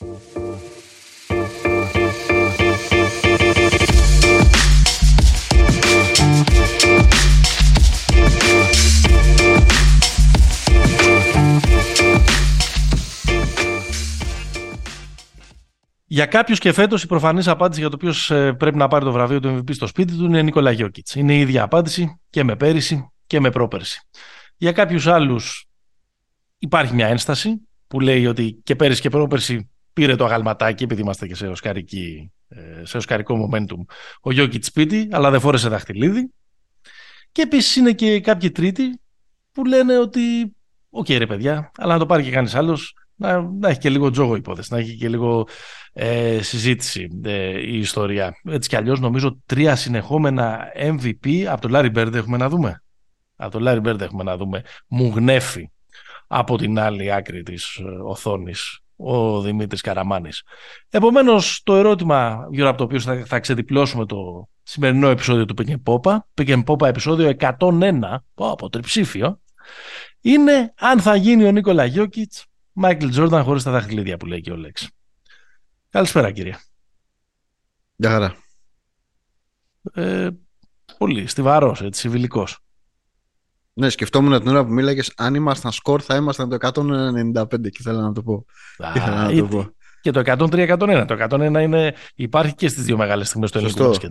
Για κάποιους και φέτος η προφανής απάντηση για το ποιος πρέπει να πάρει το βραβείο του MVP στο σπίτι του είναι Νίκολα Γιώκητ. Είναι η ίδια απάντηση και με πέρυσι και με πρόπερση. Για κάποιους άλλους υπάρχει μια ένσταση που λέει ότι και πέρυσι και πρόπερση πήρε το αγαλματάκι επειδή είμαστε και σε, οσκαρική, ε, σε οσκαρικό momentum ο Γιόκιτς σπίτι, αλλά δεν φόρεσε δαχτυλίδι. Και επίσης είναι και κάποιοι τρίτοι που λένε ότι OK, okay, ρε παιδιά, αλλά να το πάρει και κανείς άλλος, να, να έχει και λίγο τζόγο υπόθεση, να έχει και λίγο ε, συζήτηση ε, η ιστορία. Έτσι κι αλλιώς νομίζω τρία συνεχόμενα MVP από το Larry Bird έχουμε να δούμε. Από το Larry Bird έχουμε να δούμε. Μου γνέφει από την άλλη άκρη της ε, οθόνης ο Δημήτρης Καραμάνης. Επομένως, το ερώτημα γύρω από το οποίο θα, θα ξεδιπλώσουμε το σημερινό επεισόδιο του Pick Popa, Pick Popa επεισόδιο 101, από τριψήφιο, είναι αν θα γίνει ο Νίκολα Γιώκητς Μάικλ Τζόρνταν χωρίς τα δαχτυλίδια που λέει και ο Λέξ. Καλησπέρα κύριε. Γεια χαρά. Ε, πολύ στιβαρός, έτσι, συμβιλικός. Ναι, σκεφτόμουν την ώρα που μίλαγες, αν ήμασταν σκορ θα ήμασταν το 195 και ήθελα να το πω. Α, ήθελα να το πω. Και το 103-101. Το 101 είναι, υπάρχει και στις δύο μεγάλες στιγμές του ελληνικού μπάσκετ.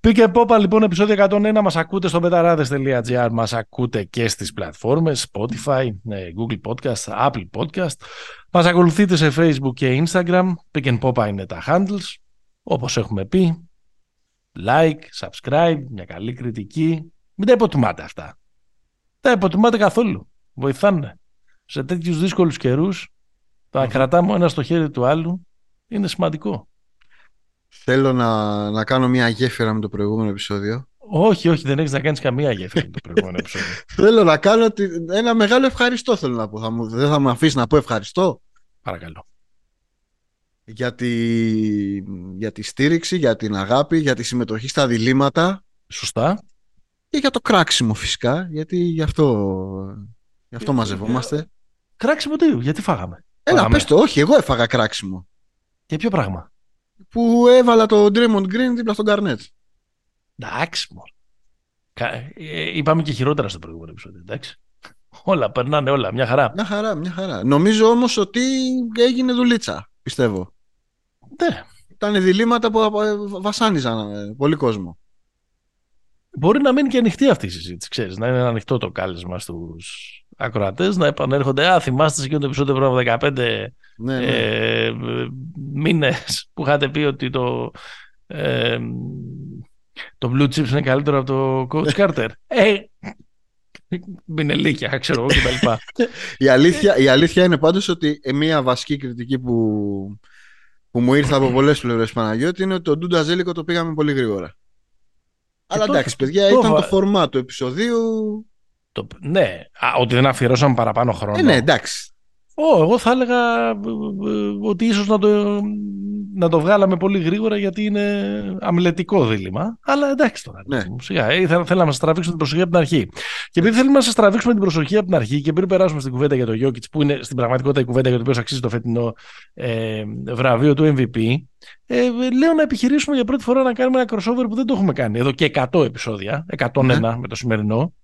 Πήκε Πόπα λοιπόν, επεισόδιο 101. Μας ακούτε στο betarades.gr. Μας ακούτε και στις πλατφόρμες Spotify, ναι, Google Podcast, Apple Podcast. Μας ακολουθείτε σε Facebook και Instagram. Pick Popa είναι τα handles. Όπως έχουμε πει. Like, subscribe, μια καλή κριτική. Μην τα υποτιμάτε αυτά. Τα υποτιμάτε καθόλου. Βοηθάνε. Σε τέτοιους δύσκολους καιρούς τα mm κρατάμε ένα στο χέρι του άλλου είναι σημαντικό. Θέλω να, να κάνω μια γέφυρα με το προηγούμενο επεισόδιο. Όχι, όχι, δεν έχεις να κάνεις καμία γέφυρα με το προηγούμενο επεισόδιο. θέλω να κάνω ένα μεγάλο ευχαριστώ. Θέλω να πω. Θα μου, δεν θα μου αφήσεις να πω ευχαριστώ; Παρακαλώ. Για τη, για τη στήριξη, για την αγάπη, για τη συμμετοχή στα διλήμματα. Σωστά. Και για το κράξιμο φυσικά, γιατί γι' αυτό, γι αυτό μαζευόμαστε. Κράξιμο τι, γιατί φάγαμε; Έλα, πες το, όχι, εγώ έφαγα κράξιμο. Και ποιο πράγμα; Που έβαλα το Draymond Green δίπλα στον Garnett. Εντάξει, μόνο. Ε, είπαμε και χειρότερα στο προηγούμενο επεισόδιο, εντάξει. Όλα, περνάνε όλα, μια χαρά. Μια χαρά, μια χαρά. Νομίζω όμως ότι έγινε δουλίτσα, πιστεύω. Ναι. Ήταν διλήμματα που βασάνιζαν ε, πολύ κόσμο. Μπορεί να μείνει και ανοιχτή αυτή η συζήτηση, ξέρεις, να είναι ανοιχτό το κάλεσμα στους ακροατές να επανέρχονται. Α, θυμάστε σε το επεισόδιο πριν 15 ναι, ναι. Ε, μήνες που είχατε πει ότι το, ε, το Blue Chips είναι καλύτερο από το Coach Carter. ε, Μπινελίκια, ξέρω εγώ κτλ. η, αλήθεια, η αλήθεια είναι πάντως ότι μια βασική κριτική που, που μου ήρθε από πολλές πλευρές Παναγιώτη είναι ότι το Ντούντα Ζέλικο το πήγαμε πολύ γρήγορα. Αλλά εντάξει, παιδιά, ήταν το φορμά του επεισοδίου. Το, ναι, α, ότι δεν αφιερώσαμε παραπάνω χρόνο. Ε, ναι, εντάξει. Ω, εγώ θα έλεγα ε, ε, ότι ίσως να το, να το βγάλαμε πολύ γρήγορα γιατί είναι αμλετικό δίλημα. Αλλά εντάξει τώρα. Ναι. Σιγά, ε, θέλαμε να σας τραβήξουμε την προσοχή από την αρχή. Και επειδή θέλουμε να σας τραβήξουμε την προσοχή από την αρχή και πριν περάσουμε στην κουβέντα για το Γιώκητ, που είναι στην πραγματικότητα η κουβέντα για το οποίο αξίζει το φετινό ε, βραβείο του MVP, ε, λέω να επιχειρήσουμε για πρώτη φορά να κάνουμε ένα crossover που δεν το έχουμε κάνει εδώ και 100 επεισόδια, 101 ναι. με το σημερινό.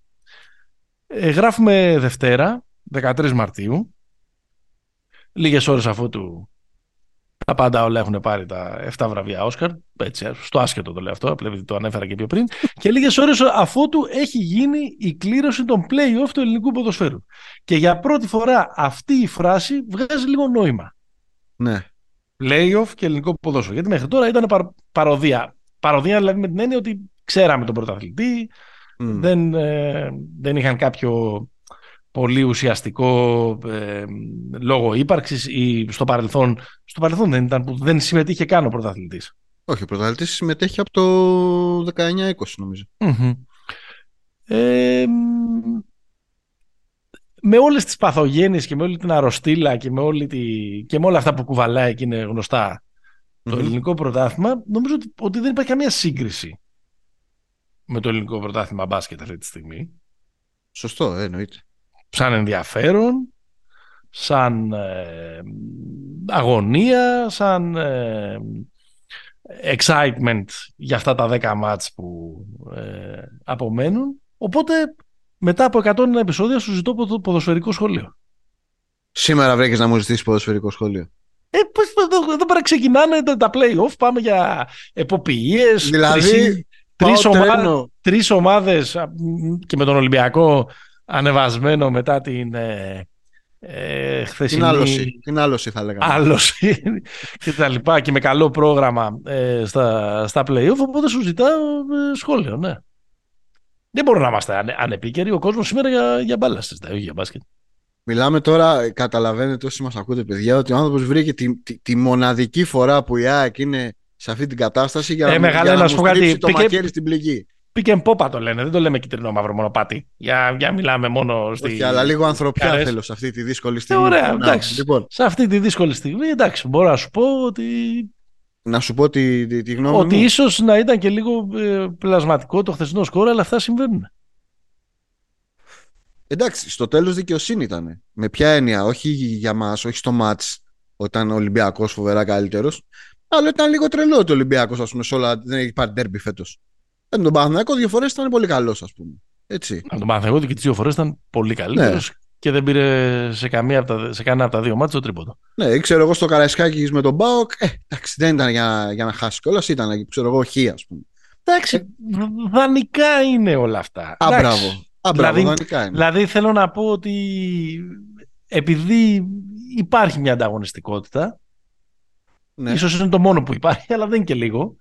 Ε, γράφουμε Δευτέρα, 13 Μαρτίου. Λίγες ώρες αφού του τα πάντα όλα έχουν πάρει τα 7 βραβεία Όσκαρ. Έτσι, στο άσχετο το λέω αυτό, επειδή το ανέφερα και πιο πριν. Και λίγες ώρες αφού του έχει γίνει η κλήρωση των play-off του ελληνικού ποδοσφαίρου. Και για πρώτη φορά αυτή η φράση βγάζει λίγο νόημα. Ναι. Play-off και ελληνικό ποδόσφαιρο. Γιατί μέχρι τώρα ήταν παροδία. Παροδία δηλαδή με την έννοια ότι ξέραμε τον πρωταθλητή, δεν, ε, δεν είχαν κάποιο πολύ ουσιαστικό ε, λόγο ύπαρξης ή στο παρελθόν, στο παρελθόν δεν ήταν που δεν συμμετείχε καν ο πρωταθλητής. Όχι, ο πρωταθλητής συμμετέχει από το 19-20 νομιζω Ε, με όλες τις παθογένειες και με όλη την αρρωστήλα και με, όλη τη... και με όλα αυτά που κουβαλάει και είναι γνωστά το ελληνικό πρωτάθλημα, νομίζω ότι, ότι δεν υπάρχει καμία σύγκριση με το ελληνικό πρωτάθλημα μπάσκετ αυτή τη στιγμή. Σωστό, εννοείται. Σαν ενδιαφέρον, σαν ε, αγωνία, σαν excitement για αυτά τα 10 μάτς που απομένουν. Οπότε μετά από 101 επεισόδια σου ζητώ ποδοσφαιρικό σχόλιο. Σήμερα βρέκεις να μου ζητήσεις ποδοσφαιρικό σχόλιο. Ε, πώς, εδώ, εδώ πέρα ξεκινάνε τα play-off, πάμε για εποποιίες. Δηλαδή, τρεις, ομάδες, τρεις ομάδες και με τον Ολυμπιακό ανεβασμένο μετά την ε, ε, χθεσινή... Την άλωση, την άλωση θα λέγαμε. Άλωση και τα λοιπά και με καλό πρόγραμμα ε, στα, στα play-off, οπότε σου ζητάω ε, σχόλιο, ναι. Δεν μπορούμε να είμαστε ανε, ανεπίκαιροι. Ο κόσμος σήμερα για, για μπάλα συζητάει, όχι για μπάσκετ. Μιλάμε τώρα, καταλαβαίνετε όσοι μας ακούτε παιδιά, ότι ο άνθρωπος βρήκε τη, τη, τη μοναδική φορά που η ΑΕΚ είναι σε αυτή την κατάσταση για, ε, να, για να, να μου στρίψει το μακέρι στην πληγή. Pick and pop το λένε, δεν το λέμε κυτρινό μαύρο μονοπάτι. Για, για μιλάμε μόνο στη. Όχι, αλλά λίγο ανθρωπιά Καρές. θέλω σε αυτή τη δύσκολη στιγμή. Ε, ωραία, εντάξει. Λοιπόν. Σε αυτή τη δύσκολη στιγμή, εντάξει, μπορώ να σου πω ότι. Να σου πω τη, τη, τη γνώμη ότι μου. Ότι ίσως να ήταν και λίγο ε, πλασματικό το χθεσινό σκόρ, αλλά αυτά συμβαίνουν. Εντάξει, στο τέλος δικαιοσύνη ήταν. Με ποια έννοια, όχι για μας, όχι στο ματ, όταν ο Ολυμπιακός φοβερά καλύτερος. Αλλά ήταν λίγο τρελό ότι ο Ολυμπιακός, ας πούμε, σε όλα δεν έχει πάρει ντέρμπι φέτος. Με τον Παναθηναϊκό δύο φορές ήταν πολύ καλός, ας πούμε. Έτσι. Με τον Παναθηναϊκό και τι δύο φορές ήταν πολύ καλύτερος. Ναι. Και δεν πήρε σε, καμία από τα, σε κανένα από τα δύο μάτια το τρίποντο. Ναι, ξέρω εγώ στο Καραϊσκάκι με τον Μπάοκ. Ε, εντάξει, δεν ήταν για, για να χάσει κιόλας, ήταν ξέρω εγώ χ, ας πούμε. Εντάξει, ε, δανεικά είναι όλα αυτά. Α, μπράβο. Α, μπράβο, δηλαδή, είναι. δηλαδή θέλω να πω ότι επειδή υπάρχει μια ανταγωνιστικότητα, ναι. ίσως είναι το μόνο που υπάρχει, αλλά δεν είναι και λίγο,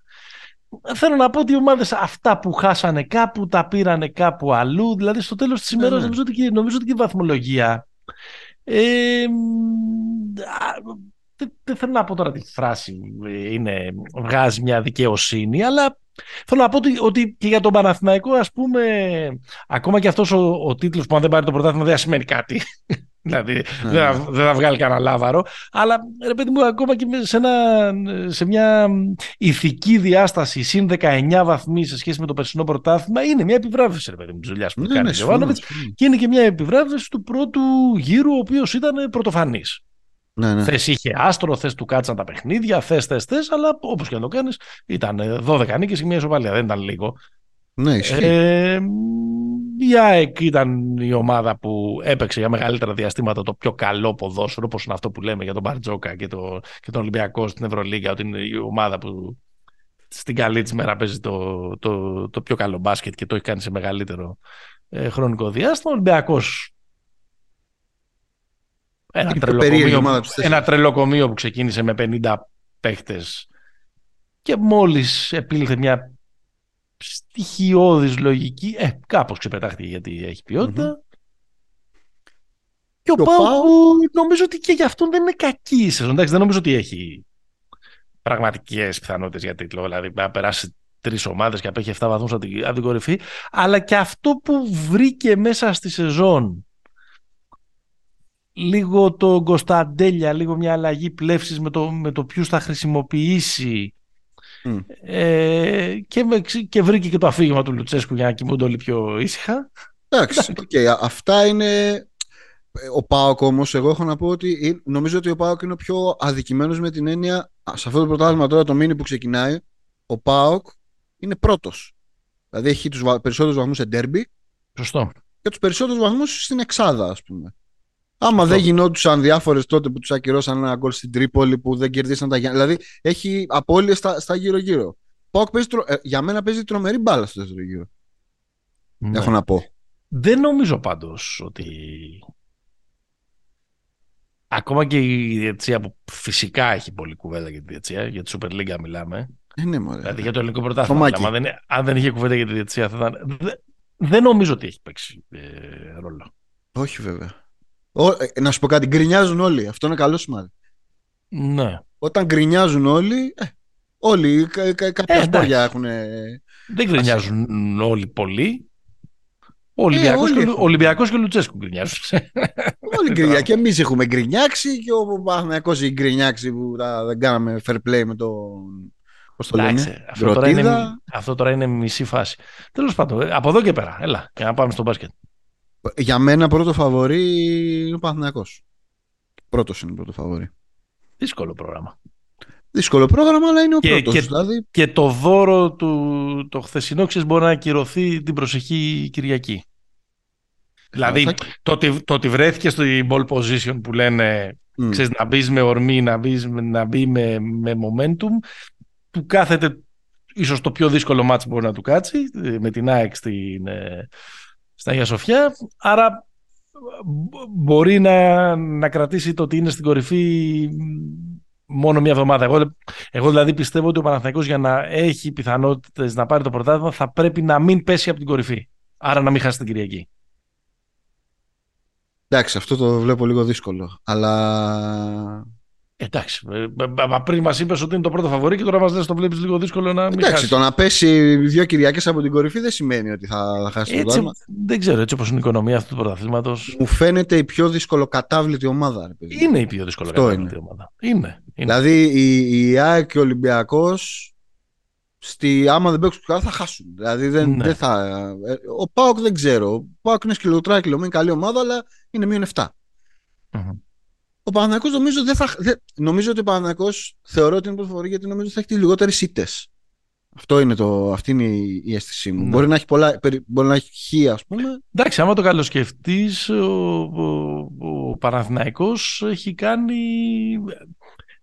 θέλω να πω ότι οι ομάδες αυτά που χάσανε κάπου τα πήρανε κάπου αλλού. Δηλαδή στο τέλος της ημέρας ναι, ναι. νομίζω, ότι και, νομίζω ότι και η βαθμολογία ε, δεν, θέλω να πω τώρα τη φράση είναι, βγάζει μια δικαιοσύνη, αλλά θέλω να πω ότι, ότι και για τον Παναθηναϊκό ας πούμε ακόμα και αυτός ο, ο τίτλος που αν δεν πάρει το πρωτάθλημα δεν σημαίνει κάτι Δηλαδή ναι, δεν, θα, δεν θα βγάλει κανένα λάβαρο. Αλλά ρε παιδί μου, ακόμα και σε, ένα, σε μια ηθική διάσταση συν 19 βαθμοί σε σχέση με το περσινό πρωτάθλημα είναι μια επιβράβευση ρε παιδί μου της δουλειάς που ναι, κάνει ναι, ο και είναι και μια επιβράβευση του πρώτου γύρου ο οποίος ήταν πρωτοφανής. Ναι, ναι. Θες είχε άστρο, θες του κάτσαν τα παιχνίδια, θες, θες, θες, αλλά όπως και να το κάνεις, ήταν 12 νίκες και μια ισοπαλία. Δεν ήταν λίγο. Ναι, Ε, η ΑΕΚ ήταν η ομάδα που έπαιξε για μεγαλύτερα διαστήματα το πιο καλό ποδόσφαιρο, όπως είναι αυτό που λέμε για τον Μπαρτζόκα και, το, και τον Ολυμπιακό στην Ευρωλίγα, ότι είναι η ομάδα που στην καλή της μέρα παίζει το, το, το πιο καλό μπάσκετ και το έχει κάνει σε μεγαλύτερο ε, χρονικό διάστημα. Ο Ολυμπιακός ένα τρελοκομείο, ένα τρελοκομείο που ξεκίνησε με 50 παίχτες και μόλις επήλθε μια στοιχειώδης λογική. Ε, κάπως ξεπετάχτηκε γιατί έχει Και ο, Πάου νομίζω ότι και γι' αυτόν δεν είναι κακή η σεζόν. δεν νομίζω ότι έχει πραγματικές πιθανότητες για τίτλο. Δηλαδή να περάσει τρεις ομάδες και απέχει 7 βαθμούς από, την, κορυφή. Αλλά και αυτό που βρήκε μέσα στη σεζόν λίγο το Κωνσταντέλια, λίγο μια αλλαγή πλεύσης με το, με το ποιους θα χρησιμοποιήσει ε, και, και βρήκε και το αφήγημα του Λουτσέσκου για να κοιμούνται όλοι πιο ήσυχα. Εντάξει, okay, αυτά είναι... Ο Πάοκ όμως, εγώ έχω να πω ότι νομίζω ότι ο Πάοκ είναι ο πιο αδικημένος με την έννοια σε αυτό το πρωτάθλημα τώρα το μήνυ που ξεκινάει ο Πάοκ είναι πρώτος. Δηλαδή έχει τους περισσότερους βαθμούς σε ντέρμπι. Σωστό. και τους περισσότερους βαθμούς στην εξάδα ας πούμε Άμα δεν γινόντουσαν διάφορες τότε που τους ακυρώσαν ένα γκολ στην Τρίπολη που δεν κερδίσαν τα Γιάννη. Δηλαδή έχει απώλειες στα, στα γύρω-γύρω. Πάοκ τρο... ε, για μένα παίζει τρομερή μπάλα στο δεύτερο γύρο. Ναι. Έχω να πω. Δεν νομίζω πάντως ότι. Ακόμα και η διετσία που φυσικά έχει πολύ κουβέντα για τη διετσία, για τη Super League μιλάμε. Ε, ναι, μωρέ. Δηλαδή για το ελληνικό πρωτάθλημα. Αν δεν, αν δεν είχε κουβέντα για τη διετσία θα ήταν. Δεν, νομίζω ότι έχει παίξει ε, ρόλο. Όχι βέβαια. Ο, ε, να σου πω κάτι, γκρινιάζουν όλοι. Αυτό είναι καλό σημάδι. Ναι. Όταν γκρινιάζουν όλοι, ε, όλοι κάποια ε, σπόρια έχουν. Δεν γκρινιάζουν όλοι πολύ. Ο Ολυμπιακός, ε, και, ο Ολυμπιακός και ο Λουτσέσκου γκρινιάζουν. Όλοι γκρινιά. και εμείς έχουμε γκρινιάξει και ο Παναθηναϊκός έχει γκρινιάξει που δεν κάναμε fair play με τον... Πώς το λένε, αυτό τώρα, είναι, αυτό τώρα είναι μισή φάση. Τέλος πάντων, από εδώ και πέρα, έλα, για να πάμε στο μπάσκετ. Για μένα πρώτο φαβορή είναι ο Παναθηναϊκός. Πρώτος είναι πρώτο φαβορή. Δύσκολο πρόγραμμα. Δύσκολο πρόγραμμα, αλλά είναι ο και, πρώτος. Και, δηλαδή... και το δώρο του το χθεσινό ξέρεις, μπορεί να ακυρωθεί την προσεχή Κυριακή. Δηλαδή, το, ότι, το ότι βρέθηκε στο ball position που λένε mm. ξέρεις, να μπεις με ορμή, να μπεις, να μπει με, με momentum, του κάθεται ίσως το πιο δύσκολο μάτς που μπορεί να του κάτσει με την ΑΕΚ στην, ε, στην Αγία Σοφιά. Άρα μπορεί να, να κρατήσει το ότι είναι στην κορυφή μόνο μια εβδομάδα. Εγώ, εγώ δηλαδή πιστεύω ότι ο Παναθηναϊκός για να έχει πιθανότητες να πάρει το πρωτάθλημα θα πρέπει να μην πέσει από την κορυφή. Άρα να μην χάσει την Κυριακή. Εντάξει, αυτό το βλέπω λίγο δύσκολο. Αλλά Εντάξει. Ε, πριν μας είπες ότι είναι το πρώτο φαβορή και τώρα μας λες το βλέπεις λίγο δύσκολο να μην Εντάξει, χάσεις. το να πέσει δύο Κυριακές από την κορυφή δεν σημαίνει ότι θα, θα χάσει έτσι, το δάλμα. Δεν ξέρω, έτσι όπως είναι η οικονομία αυτού του πρωταθλήματος. Μου φαίνεται η πιο δυσκολοκατάβλητη ομάδα. Ρε, παιδί. Είναι η πιο δυσκολοκατάβλητη ομάδα. Είναι. είναι. Δηλαδή η, η ΑΕΚ και ο Ολυμπιακός στη, άμα δεν παίξουν καλά θα χάσουν. Δηλαδή δεν, ναι. δεν θα. Ε, ο Πάοκ δεν ξέρω. Ο Πάοκ είναι σκυλοτράκιλο, είναι καλή ομάδα, αλλά είναι μείον 7. Mm-hmm. Ο Παναθηναϊκός νομίζω, δεν θα, δεν, νομίζω ότι ο Παναθηναϊκός θεωρώ ότι είναι προσφορή γιατί νομίζω ότι θα έχει λιγότερε ήττε. Αυτό είναι το, αυτή είναι η, η αίσθησή μου. Ναι. Μπορεί να έχει πολλά, μπορεί να έχει χ, ας πούμε. Εντάξει, άμα το καλοσκεφτείς, ο, ο, ο Παναθηναϊκός έχει κάνει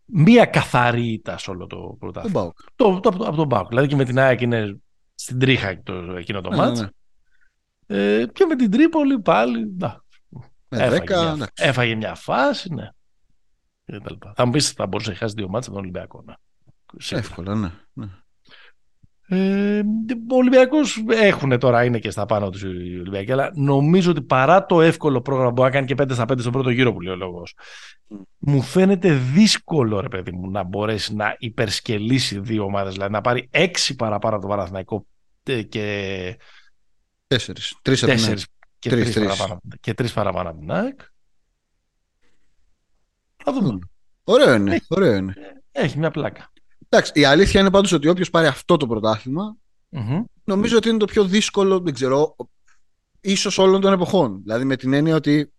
μία καθαρή ήττα σε όλο το πρωτάθλημα. Το, το, από, από τον Μπάουκ. Δηλαδή και με την ΑΕΚ είναι στην τρίχα το, εκείνο το ναι, μάτς. Ναι, ναι. Ε, και με την Τρίπολη πάλι, να, έφαγε, 10, μια, έφαγε μια φάση, ναι. Θα μου πεις θα μπορούσε να χάσει δύο μάτια από τον Ολυμπιακό. Ναι. Εύκολα, ναι. ναι. Ε, ο Ολυμπιακός έχουν τώρα, είναι και στα πάνω τους οι Ολυμπιακοί, αλλά νομίζω ότι παρά το εύκολο πρόγραμμα που έκανε και 5 στα 5 στον πρώτο γύρο που λέει ο λόγος, μου φαίνεται δύσκολο ρε παιδί μου να μπορέσει να υπερσκελίσει δύο ομάδες, δηλαδή να πάρει έξι παραπάνω από το Παναθηναϊκό και. Τέσσερις. Τρεις και τρεις, τρεις, Παραπάνω, και τρεις παραπάνω από την ΑΕΚ. Θα δούμε. Ωραίο είναι. Έχει, ωραίο είναι. έχει μια πλάκα. Εντάξει, η αλήθεια είναι πάντως ότι όποιος πάρει αυτό το πρωταθλημα νομίζω ότι είναι το πιο δύσκολο, δεν ξέρω, ίσως όλων των εποχών. Δηλαδή με την έννοια ότι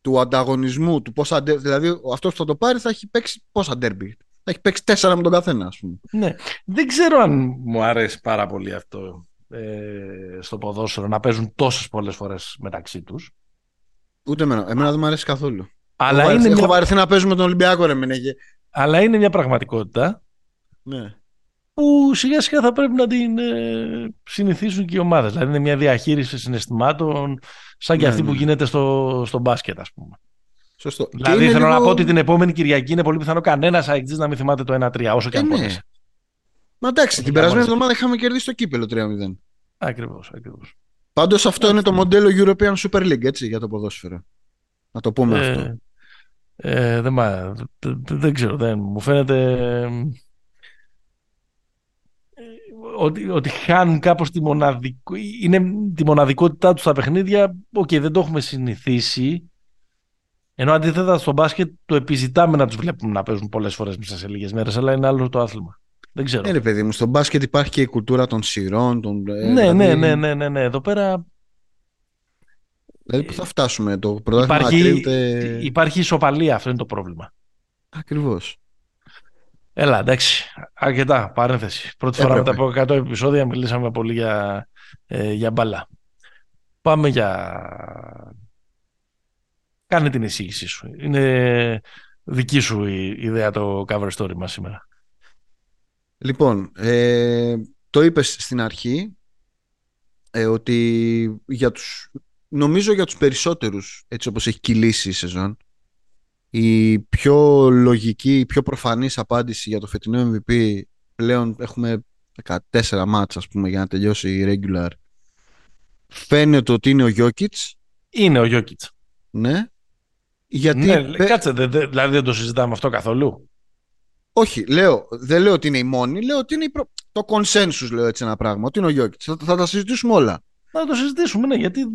του ανταγωνισμού, του πόσα δηλαδή αυτός που θα το πάρει θα έχει παίξει πόσα ντέρμπι. Θα έχει παίξει τέσσερα με τον καθένα, ας πούμε. Ναι. Δεν ξέρω αν μου αρέσει πάρα πολύ αυτό ε, στο ποδόσφαιρο να παίζουν τόσες πολλές φορές μεταξύ τους. Ούτε εμένα. Εμένα δεν μου αρέσει καθόλου. Αλλά έχω, είναι έχω μια... βαρεθεί να παίζουμε τον Ολυμπιακό ρε και... Αλλά είναι μια πραγματικότητα ναι. που σιγά σιγά θα πρέπει να την ε, συνηθίσουν και οι ομάδες. Δηλαδή είναι μια διαχείριση συναισθημάτων σαν και ναι, αυτή ναι. που γίνεται στο, στο μπάσκετ ας πούμε. Σωστό. Δηλαδή θέλω λίγο... να πω ότι την επόμενη Κυριακή είναι πολύ πιθανό κανένας αεκτής να μην θυμάται το 1-3 όσο και αν ε, ναι. Μα εντάξει, την περασμένη εβδομάδα είχαμε κερδίσει το κύπελο 3-0. Ακριβώς, ακριβώς. Πάντως αυτό είναι το μοντέλο European Super League, έτσι, για το ποδόσφαιρο. Να το πούμε ε, αυτό. Ε, δεν, δεν ξέρω, δεν, μου φαίνεται ε, ότι, ότι χάνουν κάπως τη, μοναδικο... είναι τη μοναδικότητά τους στα παιχνίδια. OK, okay, δεν το έχουμε συνηθίσει. Ενώ αντίθετα στο μπάσκετ το επιζητάμε να τους βλέπουμε να παίζουν πολλές φορές μέσα σε λίγες μέρες, αλλά είναι άλλο το άθλημα. Δεν ξέρω. Ναι, ρε παιδί μου, στο μπάσκετ υπάρχει και η κουλτούρα των σειρών. Των... Ναι, δηλαδή... ναι, ναι, ναι, ναι, ναι. Εδώ πέρα. Δηλαδή, πού θα φτάσουμε, το πρωτάθλημα υπάρχει, κρίνεται... υπάρχει ισοπαλία, αυτό είναι το πρόβλημα. Ακριβώς. Έλα, εντάξει. Αρκετά. Παρένθεση. Πρώτη φορά μετά από 100 επεισόδια μιλήσαμε πολύ για, ε, για μπαλά. Πάμε για. Κάνε την εισήγησή σου. Είναι δική σου η ιδέα το cover story μας σήμερα. Λοιπόν, ε, το είπες στην αρχή ε, ότι για τους, νομίζω για τους περισσότερους, έτσι όπως έχει κυλήσει η σεζόν, η πιο λογική, η πιο προφανής απάντηση για το φετινό MVP πλέον έχουμε 14 μάτς ας πούμε για να τελειώσει η regular φαίνεται ότι είναι ο Γιώκητς. Είναι ο Γιώκητς. Ναι. Γιατί ναι, κάτσε, δηλαδή δεν το συζητάμε αυτό καθόλου όχι, λέω, δεν λέω ότι είναι η μόνη, λέω ότι είναι η προ... το consensus, λέω έτσι ένα πράγμα. Ότι είναι ο Γιώκητ. Θα, θα, τα συζητήσουμε όλα. Θα το συζητήσουμε, ναι, γιατί.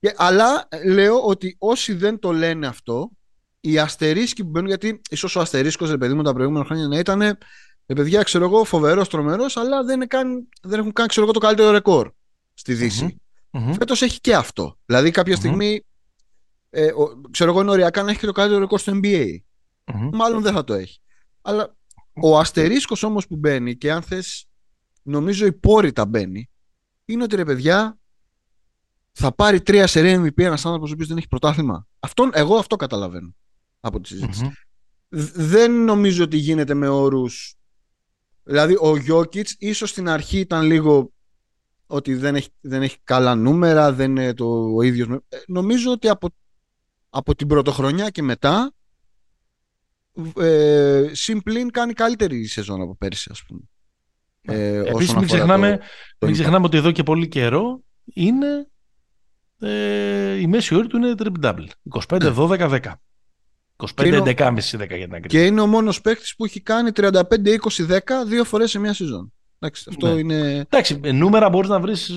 Και, αλλά λέω ότι όσοι δεν το λένε αυτό, οι αστερίσκοι που μπαίνουν, γιατί ίσως ο αστερίσκος, ρε παιδί μου, τα προηγούμενα χρόνια να ήταν, ρε παιδιά, ξέρω εγώ, φοβερός, τρομερός, αλλά δεν, καν, δεν έχουν κάνει, ξέρω εγώ, το καλύτερο ρεκόρ στη Δύση. Mm-hmm. Φέτος έχει και αυτό. Δηλαδή, κάποια στιγμή, ε, ο, ξέρω εγώ, είναι οριακά να έχει και το καλύτερο ρεκόρ στο NBA. μάλλον δεν θα το έχει. Αλλά ο αστερίσκος όμως που μπαίνει και αν θες νομίζω η πόρυτα μπαίνει είναι ότι ρε παιδιά θα πάρει τρία σερία MVP ένας άνθρωπος ο οποίος δεν έχει πρωτάθλημα. Αυτόν, εγώ αυτό καταλαβαίνω από τη συζήτηση. Δεν νομίζω ότι γίνεται με όρους. Δηλαδή, ο Γιώκητς ίσως στην αρχή ήταν λίγο ότι δεν έχει, δεν έχει καλά νούμερα, δεν είναι το ο ίδιος. Ε, νομίζω ότι από, από την πρωτοχρονιά και μετά ε, συμπλήν κάνει καλύτερη σεζόν από πέρσι, ας πούμε. Ε, Επίσης μην ξεχνάμε, μην ξεχνάμε ότι εδώ και πολύ καιρό είναι ε, η μέση όρη του είναι triple double. 25, 12, 10. 25, 11,5 10 για την ακρίβεια. Και είναι ο μόνος παίκτης που έχει κάνει 35, 20, 10 δύο φορές σε μια σεζόν. Εντάξει, αυτό ναι. είναι... Εντάξει, νούμερα μπορείς να βρεις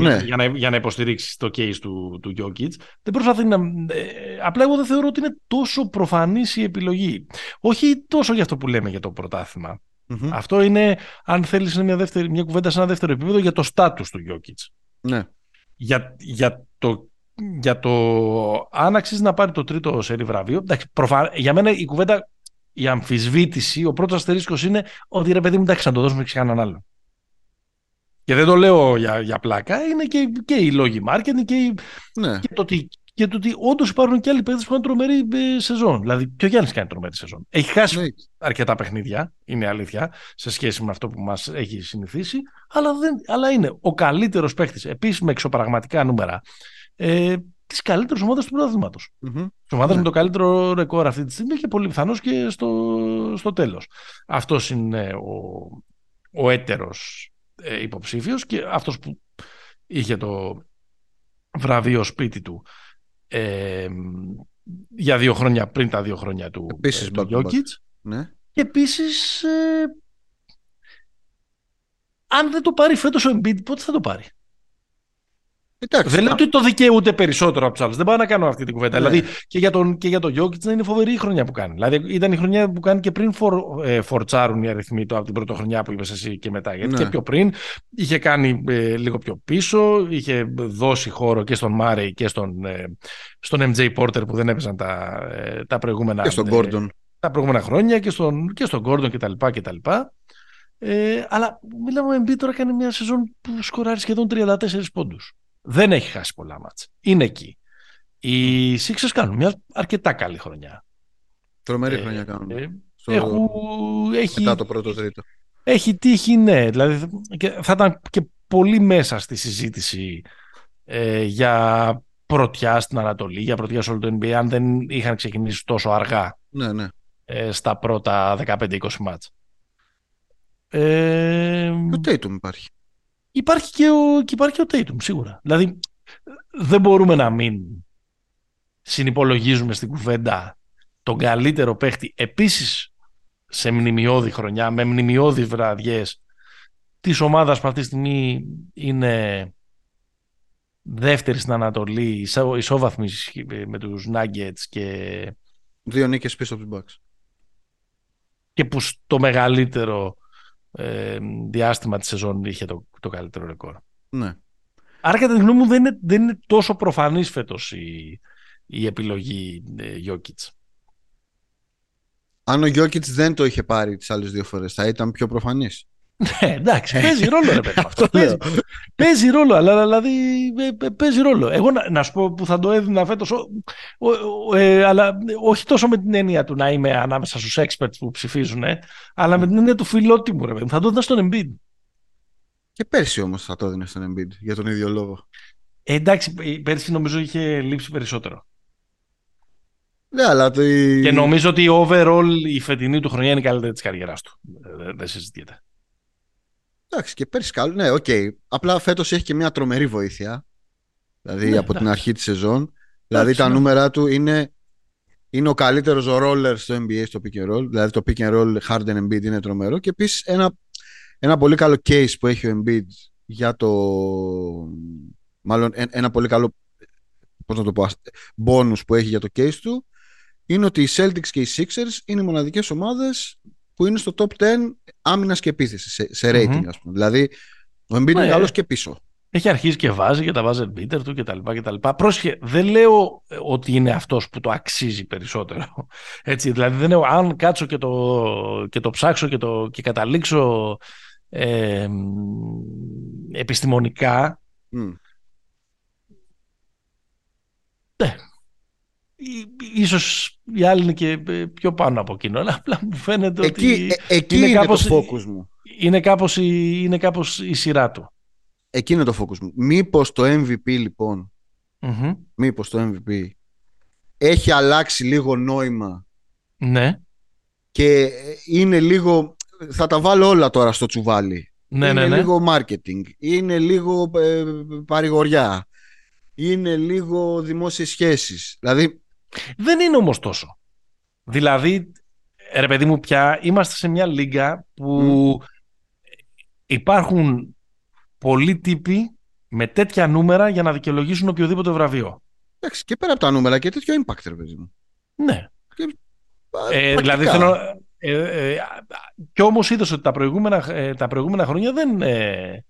ναι. για, να, για να υποστηρίξεις το case του, του Jokic. Δεν προσπαθεί να. Ε, απλά εγώ δεν θεωρώ ότι είναι τόσο προφανής η επιλογή. Όχι τόσο για αυτό που λέμε για το πρωταθλημα Αυτό είναι, αν θέλεις, μια, μια κουβέντα σε ένα δεύτερο επίπεδο για το στάτου του Jokic. Ναι για, για, το, για το αν αξίζει να πάρει το τρίτο σερί βραβείο. Εντάξει, προφα... Για μένα η κουβέντα, η αμφισβήτηση, ο πρώτος αστερίσκος είναι ότι ρε παιδί μου, εντάξει, να το δώσουμε σε κανέναν άλλο. Και δεν το λέω για, για πλάκα, είναι και, και οι λόγοι marketing και, ναι. και το ότι και το ότι όντως υπάρχουν και άλλοι παίκτες που κάνουν τρομερή ε, σεζόν. Δηλαδή, και ο Γιάννης κάνει τρομερή σεζόν. Έχει χάσει ναι. αρκετά παιχνίδια, είναι αλήθεια, σε σχέση με αυτό που μας έχει συνηθίσει, αλλά, δεν, αλλά είναι ο καλύτερος παίκτης, επίσης με εξωπραγματικά νούμερα, ε, της καλύτερης ομάδας του πρωταθλήματος. Mm-hmm. Της ομάδας ναι. με το καλύτερο ρεκόρ αυτή τη στιγμή και πολύ πιθανώ και στο, στο τέλος. Αυτός είναι ο, ο έτερος ε, υποψήφιος και αυτός που είχε το βραβείο σπίτι του ε, για δύο χρόνια πριν τα δύο χρόνια του, επίσης, ε, του Ναι. Και επίσης ε, αν δεν το πάρει φέτος ο Embiid πότε θα το πάρει; Εντάξει, δεν λέω ότι το δικαιούται περισσότερο από τους άλλους. Δεν πάω να κάνω αυτή την κουβέντα. Ναι. Δηλαδή και για τον, και για τον Jokic να είναι φοβερή η χρονιά που κάνει. Δηλαδή ήταν η χρονιά που κάνει και πριν φορ, ε, φορτσάρουν οι αριθμοί του από την πρώτη χρονιά που είπες εσύ και μετά. Γιατί ναι. και πιο πριν είχε κάνει ε, λίγο πιο πίσω, είχε δώσει χώρο και στον Μάρεϊ και στον, ε, στον MJ Porter που δεν έπαιζαν τα, ε, τα προηγούμενα. Και στον Gordon. Ε, τα προηγούμενα χρόνια και στον, και στον Gordon κτλ. κτλ. Ε, αλλά μιλάμε, ο MB τώρα κάνει μια σεζόν που σκοράρει σχεδόν 34 πόντους δεν έχει χάσει πολλά μάτσα. Είναι εκεί. Οι Sixers κάνουν μια αρκετά καλή χρονιά. Τρομερή ε, χρονιά κάνουν. Ε, στο... Έχουν, έχει, μετά το πρώτο τρίτο. Έχει τύχει, ναι. Δηλαδή, θα ήταν και πολύ μέσα στη συζήτηση ε, για πρωτιά στην Ανατολή, για πρωτιά σε όλο το NBA, αν δεν είχαν ξεκινήσει τόσο αργά ναι, ναι. Ε, στα πρώτα 15-20 μάτς. Ε, ο Tatum υπάρχει υπάρχει και ο, και υπάρχει και ο Tatum, σίγουρα. Δηλαδή, δεν μπορούμε να μην συνυπολογίζουμε στην κουβέντα τον καλύτερο παίχτη επίσης σε μνημειώδη χρονιά, με μνημειώδη βραδιές της ομάδας που αυτή τη στιγμή είναι δεύτερη στην Ανατολή, ισόβαθμης με τους Nuggets και... Δύο νίκες πίσω από τους Bucks. Και που στο μεγαλύτερο ε, διάστημα της σεζόν είχε το, το καλύτερο ρεκόρ. Ναι. Άρα κατά τη γνώμη μου δεν είναι, δεν είναι τόσο προφανής φέτος η, η επιλογή ε, Jokic. Αν ο Jokic δεν το είχε πάρει τις άλλες δύο φορές θα ήταν πιο προφανής; Ναι, εντάξει, παίζει ρόλο ρε παιδί. Αυτό παίζει, παίζει ρόλο, αλλά δηλαδή ε, παίζει ρόλο. Εγώ να, να σου πω που θα το έδινα φέτος, ε, αλλά όχι τόσο με την έννοια του να είμαι ανάμεσα στους experts που ψηφίζουν, ε, αλλά με την έννοια του φιλότιμου ρε παιδί. Θα το έδινα στον Embiid. Και πέρσι όμως θα το έδινε στον Embiid για τον ίδιο λόγο. Ε, εντάξει, πέρσι νομίζω είχε λείψει περισσότερο. Ναι, αλλά το... Και νομίζω ότι overall η φετινή του χρονιά είναι η καλύτερη της καριέρας του. Δεν συζητιέται. Εντάξει, και πέρσι καλό. Ναι, OK. Okay. Απλά φέτος έχει και μια τρομερή βοήθεια. Δηλαδή ναι, από την αρχή της σεζόν. Δηλαδή τα ναι. νούμερα του είναι, είναι ο καλύτερος roller στο NBA στο pick and roll. Δηλαδή το pick and roll Harden Embiid είναι τρομερό. Και επίσης ένα, ένα πολύ καλό case που έχει ο Embiid για το. Μάλλον ένα πολύ καλό. Πώς να το πω, bonus που έχει για το case του είναι ότι οι Celtics και οι Sixers είναι οι μοναδικές ομάδες που είναι στο top 10 άμυνας και επίθεσης, σε, σε rating, mm-hmm. ας πούμε. Δηλαδή, ο Embiid είναι ναι. καλός και πίσω. Έχει αρχίσει και βάζει και τα βάζει μπίτερ του κτλ. Πρόσχε, δεν λέω ότι είναι αυτός που το αξίζει περισσότερο. Έτσι, δηλαδή δεν λέω αν κάτσω και το, και το ψάξω και, το, και καταλήξω ε, επιστημονικά mm. ναι, ίσως οι άλλοι είναι και πιο πάνω από εκείνο αλλά απλά μου φαίνεται εκεί, ότι ε, εκεί είναι, είναι κάπως, το focus μου. είναι κάπως, η, είναι κάπως η σειρά του. Εκεί είναι το focus μου. Μήπως το MVP λοιπον mm μήπως το MVP έχει αλλάξει λίγο νόημα ναι. και είναι λίγο θα τα βάλω όλα τώρα στο τσουβάλι. Ναι, είναι ναι, ναι. λίγο marketing, είναι λίγο ε, παρηγοριά, είναι λίγο δημόσιες σχέσεις. Δηλαδή... Δεν είναι όμως τόσο. Δηλαδή, ρε παιδί μου πια, είμαστε σε μια λίγα που υπάρχουν πολλοί τύποι με τέτοια νούμερα για να δικαιολογήσουν οποιοδήποτε βραβείο. Εντάξει, και πέρα από τα νούμερα και τέτοιο impact, ρε παιδί μου. Ναι. ε, δηλαδή θέλω, ε, ε, κι όμως είδες ότι τα προηγούμενα, ε, τα προηγούμενα χρόνια δεν... Ε,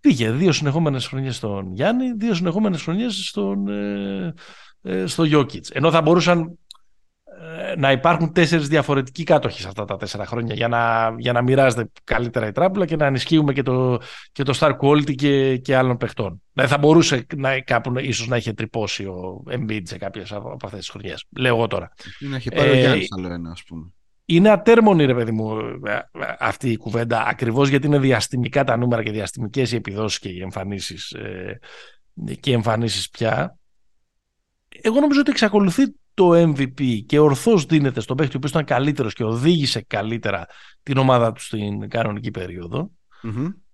πήγε δύο συνεχόμενες χρονιές στον Γιάννη, δύο συνεχόμενες χρονιές στον, ε, ε στο Γιώκητς. Ενώ θα μπορούσαν να υπάρχουν τέσσερις διαφορετικοί κάτοχοι σε αυτά τα τέσσερα χρόνια για να, για να μοιράζεται καλύτερα η τράπουλα και να ενισχύουμε και το, και το star quality και, και άλλων παιχτών. Δηλαδή θα μπορούσε να, κάπου ίσως να είχε τρυπώσει ο Embiid σε κάποιες από αυτές τις χρονιές. Λέω εγώ τώρα. να έχει πάρει ε, ο Γιάννης άλλο ένα ας πούμε. Είναι ατέρμονη ρε παιδί μου αυτή η κουβέντα ακριβώς γιατί είναι διαστημικά τα νούμερα και διαστημικές οι επιδόσεις και οι εμφανίσεις, ε, και οι εμφανίσεις πια. Εγώ νομίζω ότι εξακολουθεί το MVP και ορθώς δίνεται στον παίχτη ο οποίος ήταν καλύτερος και οδήγησε καλύτερα την ομάδα του στην κανονική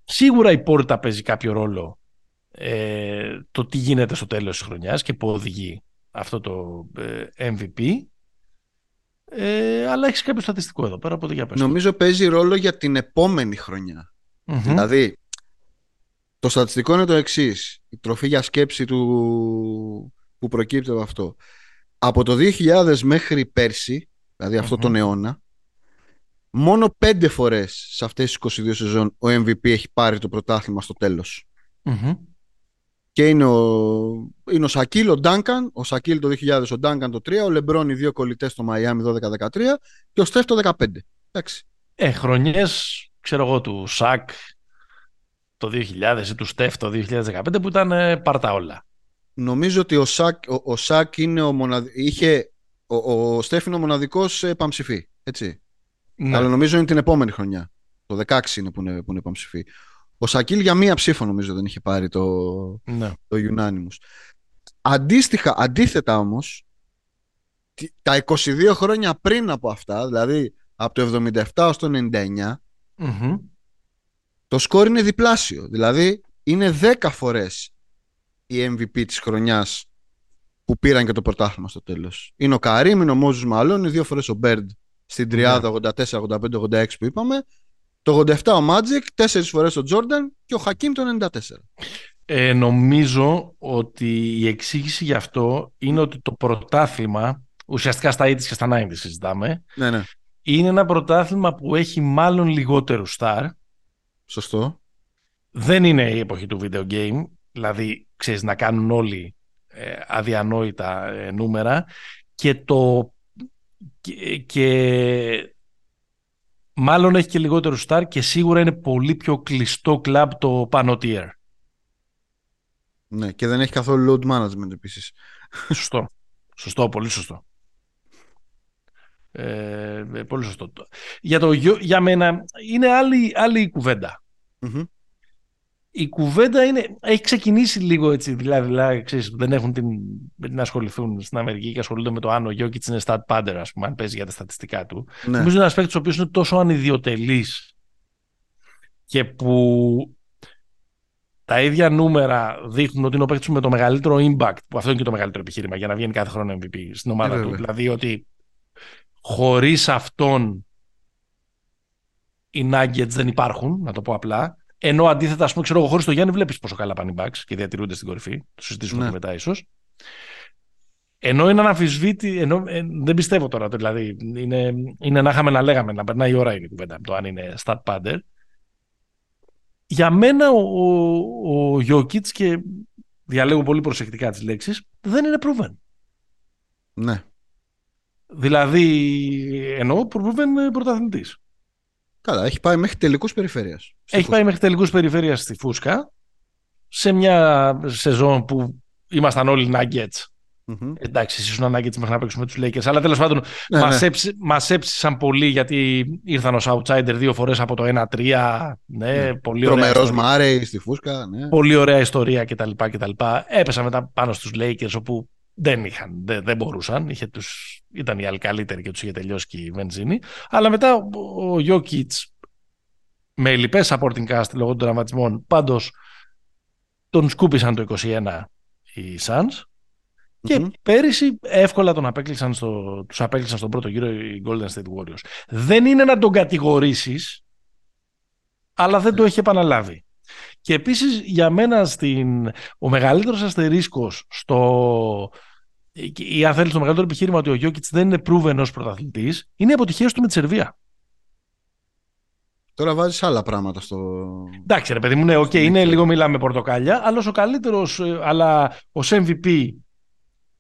Σίγουρα η πόρτα παίζει κάποιο ρόλο ε, το τι γίνεται στο τέλος της χρονιάς και που οδηγεί αυτό το ε, MVP. Ε, αλλά έχεις κάποιο στατιστικό εδώ πέρα, οπότε για πες Νομίζω παίζει ρόλο για την επόμενη χρονιά. Δηλαδή, το στατιστικό είναι το εξής. Η τροφή για σκέψη του που προκύπτει από αυτό. Από το 2000 μέχρι πέρσι, δηλαδή αυτό τον αιώνα, μόνο πέντε φορές σε αυτές τις 22 σεζόν ο MVP έχει πάρει το πρωτάθλημα στο τελος Και είναι ο, είναι ο Σακίλ, ο Ντάνκαν, ο Σακίλ το 2000, ο Ντάνκαν το 3, ο Λεμπρόν οι δύο κολλητές στο Μαϊάμι 12-13 και ο Στεφ το 15. Εντάξει. Ε, χρονιές, ξέρω εγώ, του Σακ το 2000 ή του Στεφ το 2015 που ήταν ε, πάρτα όλα νομίζω ότι ο Σάκ, ο, ο Σάκ είναι ο είχε, ο, ο Στέφ είναι ο μοναδικός επαμψηφί, έτσι. Ναι. Αλλά νομίζω είναι την επόμενη χρονιά. Το 16 είναι που είναι, που είναι επαμψηφί. Ο Σακίλ για μία ψήφο νομίζω δεν είχε πάρει το, ναι. το Unanimous. Αντίστοιχα, αντίθετα όμως, τα 22 χρόνια πριν από αυτά, δηλαδή από το 77 ως το 99, το σκόρ είναι διπλάσιο. Δηλαδή είναι 10 φορές η MVP της χρονιάς που πήραν και το πρωτάθλημα στο τέλος. Είναι ο Καρύμ, είναι ο Μόζους Μαλόν, είναι δύο φορές ο Μπέρντ στην τριάδα 84, 85, 86 που είπαμε. Το 87 ο Μάτζικ, τέσσερις φορές ο Τζόρνταν και ο Χακίμ το 94. Ε, νομίζω ότι η εξήγηση γι' αυτό είναι ότι το πρωτάθλημα, ουσιαστικά στα 80 και στα 90 συζητάμε, ναι, ναι. είναι ένα πρωτάθλημα που έχει μάλλον λιγότερου στάρ. Σωστό. Δεν είναι η εποχή του video game. Δηλαδή, ξέρεις, να κάνουν όλοι ε, αδιανόητα ε, νούμερα και το και, μάλλον έχει και λιγότερο στάρ και σίγουρα είναι πολύ πιο κλειστό κλαμπ το πάνω tier. Ναι, και δεν έχει καθόλου load management επίσης. Σωστό. Σωστό, πολύ σωστό. Ε, πολύ σωστό. Για, το, για μένα είναι άλλη, άλλη κουβέντα η κουβέντα είναι, έχει ξεκινήσει λίγο έτσι, δηλαδή, δηλαδή ξέρεις, δεν έχουν την, να ασχοληθούν στην Αμερική και ασχολούνται με το αν ο Γιώκητς είναι stat padder, ας πούμε, αν παίζει για τα στατιστικά του. Ναι. Νομίζω είναι ένας παίκτης ο οποίος είναι τόσο ανιδιοτελής και που τα ίδια νούμερα δείχνουν ότι είναι ο παίκτης με το μεγαλύτερο impact, που αυτό είναι και το μεγαλύτερο επιχείρημα για να βγαίνει κάθε χρόνο MVP στην ομάδα ε, του. Δηλαδή ότι χωρίς αυτόν οι Nuggets δεν υπάρχουν, να το πω απλά. Ενώ αντίθετα, ας πούμε, ξέρω εγώ, χωρίς το Γιάννη βλέπεις πόσο καλά πάνε οι Bucks και διατηρούνται στην κορυφή. Το συζητήσουμε ναι. μετά, ίσως. Ενώ είναι αναμφισβήτη, ενώ, ε, δεν πιστεύω τώρα, δηλαδή είναι, είναι να είχαμε να λέγαμε, να περνάει η ώρα είναι η κουβέντα, το αν είναι stat padder. για μένα ο, ο, ο και διαλέγω πολύ προσεκτικά τις λέξεις δεν είναι proven. Ναι. Δηλαδή εννοώ proven πρωταθλητής. Καλά, έχει πάει μέχρι τελικούς περιφέρειας. Έχει πάει μέχρι τελικούς περιφέρειας στη Φούσκα σε μια σεζόν που ήμασταν όλοι Nuggets Mm-hmm. Εντάξει, ήσουν ανάγκη μέχρι να παίξουμε τους Lakers. Αλλά τέλος πάντων ναι, μας ναι. έψησαν πολύ γιατί ήρθαν ως outsider δύο φορές από το 1-3. Ναι, ναι. Πολύ Τρομερός Μάρεϊ στη Φούσκα. Ναι. Πολύ ωραία ιστορία κτλ. κτλ. Έπεσαν μετά πάνω στους Lakers όπου δεν είχαν, δεν, δεν μπορούσαν. Είχε τους, ήταν οι άλλοι καλύτεροι και τους είχε τελειώσει και η βενζίνη. Αλλά μετά ο Jokic με λοιπές supporting cast λόγω των τραυματισμών πάντως τον σκούπισαν το 21 οι Suns και mm πέρυσι εύκολα τον απέκλεισαν στο, τους απέκλεισαν στον πρώτο γύρο οι Golden State Warriors. Δεν είναι να τον κατηγορήσεις, αλλά δεν το έχει επαναλάβει. Και επίσης για μένα στην, ο μεγαλύτερος αστερίσκος στο, ή αν θέλεις το μεγαλύτερο επιχείρημα ότι ο Γιώκητς δεν είναι proven ως πρωταθλητής, είναι η αποτυχία του με τη Σερβία. Τώρα βάζεις άλλα πράγματα στο. Εντάξει, ρε παιδί μου, ναι, okay, είναι λίγο μιλάμε πορτοκάλια, αλλά ο καλύτερος, ε, αλλά ως MVP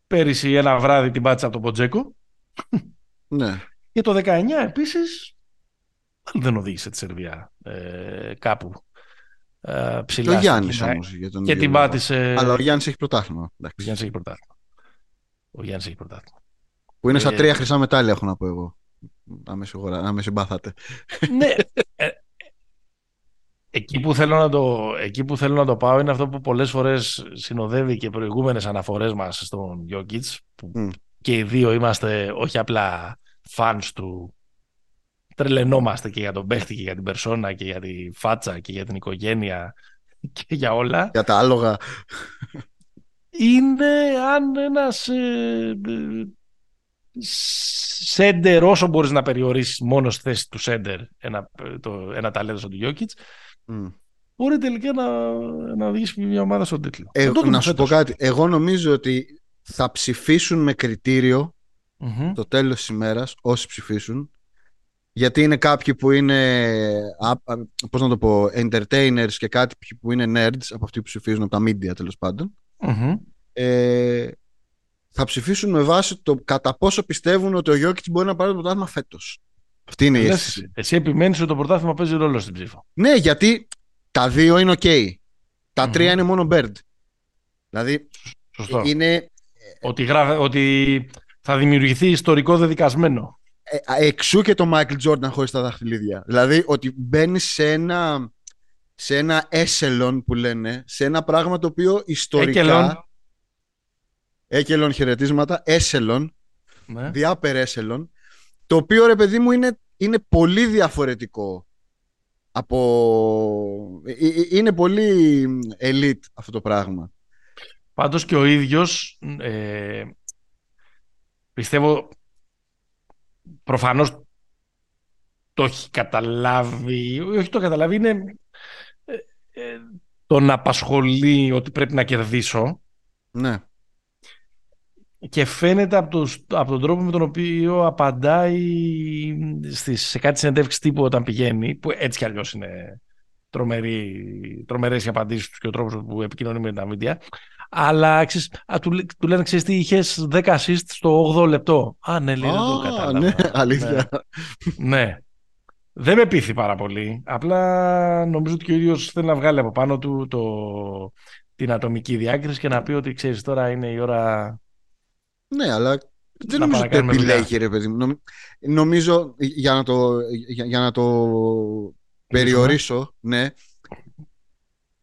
Πέρυσι ένα βράδυ την πάτησα από τον Ποτζέκο. Ναι. Και το 19 επίσης δεν οδήγησε τη Σερβία ε, κάπου ε, ψηλά. Το Γιάννης όμως. τον Και την πάτησε... Αλλά ο Γιάννης έχει πρωτάθλημα. Ο Γιάννης έχει πρωτάθλημα. Ο Γιάννης έχει πρωτάθλημα. Που είναι σαν ε, τρία χρυσά μετάλλια έχω να πω εγώ. Να με συμπάθατε. Ναι, ε, Εκεί που, θέλω να το, εκεί που θέλω να το πάω είναι αυτό που πολλές φορές συνοδεύει και προηγούμενες αναφορές μας στον Jokic που και οι δύο είμαστε όχι απλά fans του τρελαινόμαστε και για τον παίχτη και για την περσόνα και για τη φάτσα και για την οικογένεια και για όλα. Για τα άλογα. Είναι αν ένας ε, σέντερ όσο μπορείς να περιορίσεις μόνος στη θέση του σέντερ ένα, το, ένα ταλέντο του Jokic Mm. Μπορεί τελικά να, να οδηγήσει μια ομάδα στον τίτλο. Ε, να σου πω κάτι. Εγώ νομίζω ότι θα ψηφίσουν με κριτήριο mm-hmm. το τέλος της ημέρας όσοι ψηφίσουν γιατί είναι κάποιοι που είναι πώς να το πω entertainers και κάτι που είναι nerds από αυτοί που ψηφίζουν από τα media τέλος πάντων mm-hmm. ε, θα ψηφίσουν με βάση το κατά πόσο πιστεύουν ότι ο Γιώκητς μπορεί να πάρει το πρωτάθλημα φέτος αυτή είναι η αίσθηση. Εσύ επιμένεις ότι το πρωτάθλημα παίζει ρόλο στην ψήφο. Ναι, γιατί τα δύο είναι OK. Τα τρία είναι μόνο Bird. Δηλαδή. Σωστό. Είναι... Ότι, ότι θα δημιουργηθεί ιστορικό δεδικασμένο. Ε, εξού και το Michael Jordan χωρίς τα δαχτυλίδια. Δηλαδή ότι μπαίνει σε ένα, σε ένα έσελον που λένε, σε ένα πράγμα το οποίο ιστορικά. Έκελον. Έκελον χαιρετίσματα, έσελον. Ναι. Διάπερ έσελον το οποίο ρε παιδί μου είναι, είναι πολύ διαφορετικό από... Ε, ε, ε, είναι πολύ elite αυτό το πράγμα. Πάντως και ο ίδιος ε, πιστεύω προφανώς το έχει καταλάβει, όχι το καταλάβει, είναι ε, τον απασχολεί ότι πρέπει να κερδίσω. Ναι και φαίνεται από, το, από τον τρόπο με τον οποίο απαντάει στις, σε κάτι συνεντεύξεις τύπου όταν πηγαίνει, που έτσι κι αλλιώς είναι τρομερή, τρομερές οι απαντήσεις τους και ο τρόπος που επικοινωνεί με τα μίντια. Αλλά ξέρεις, α, του, του λένε, ξέρεις τι, είχες 10 assist στο 8 λεπτό. Α, ναι, λέει, δεν το κατάλαβα. Ναι, αλήθεια. Ναι. Ναι. Δεν με πείθει πάρα πολύ. Απλά νομίζω ότι και ο ίδιος θέλει να βγάλει από πάνω του το, την ατομική διάκριση και να πει ότι ξέρεις τώρα είναι η ώρα ναι, αλλά δεν νομίζω ότι επιλέγει, ρε παιδί μου. Νομίζω, για να το, για, να το περιορίσω, ναι,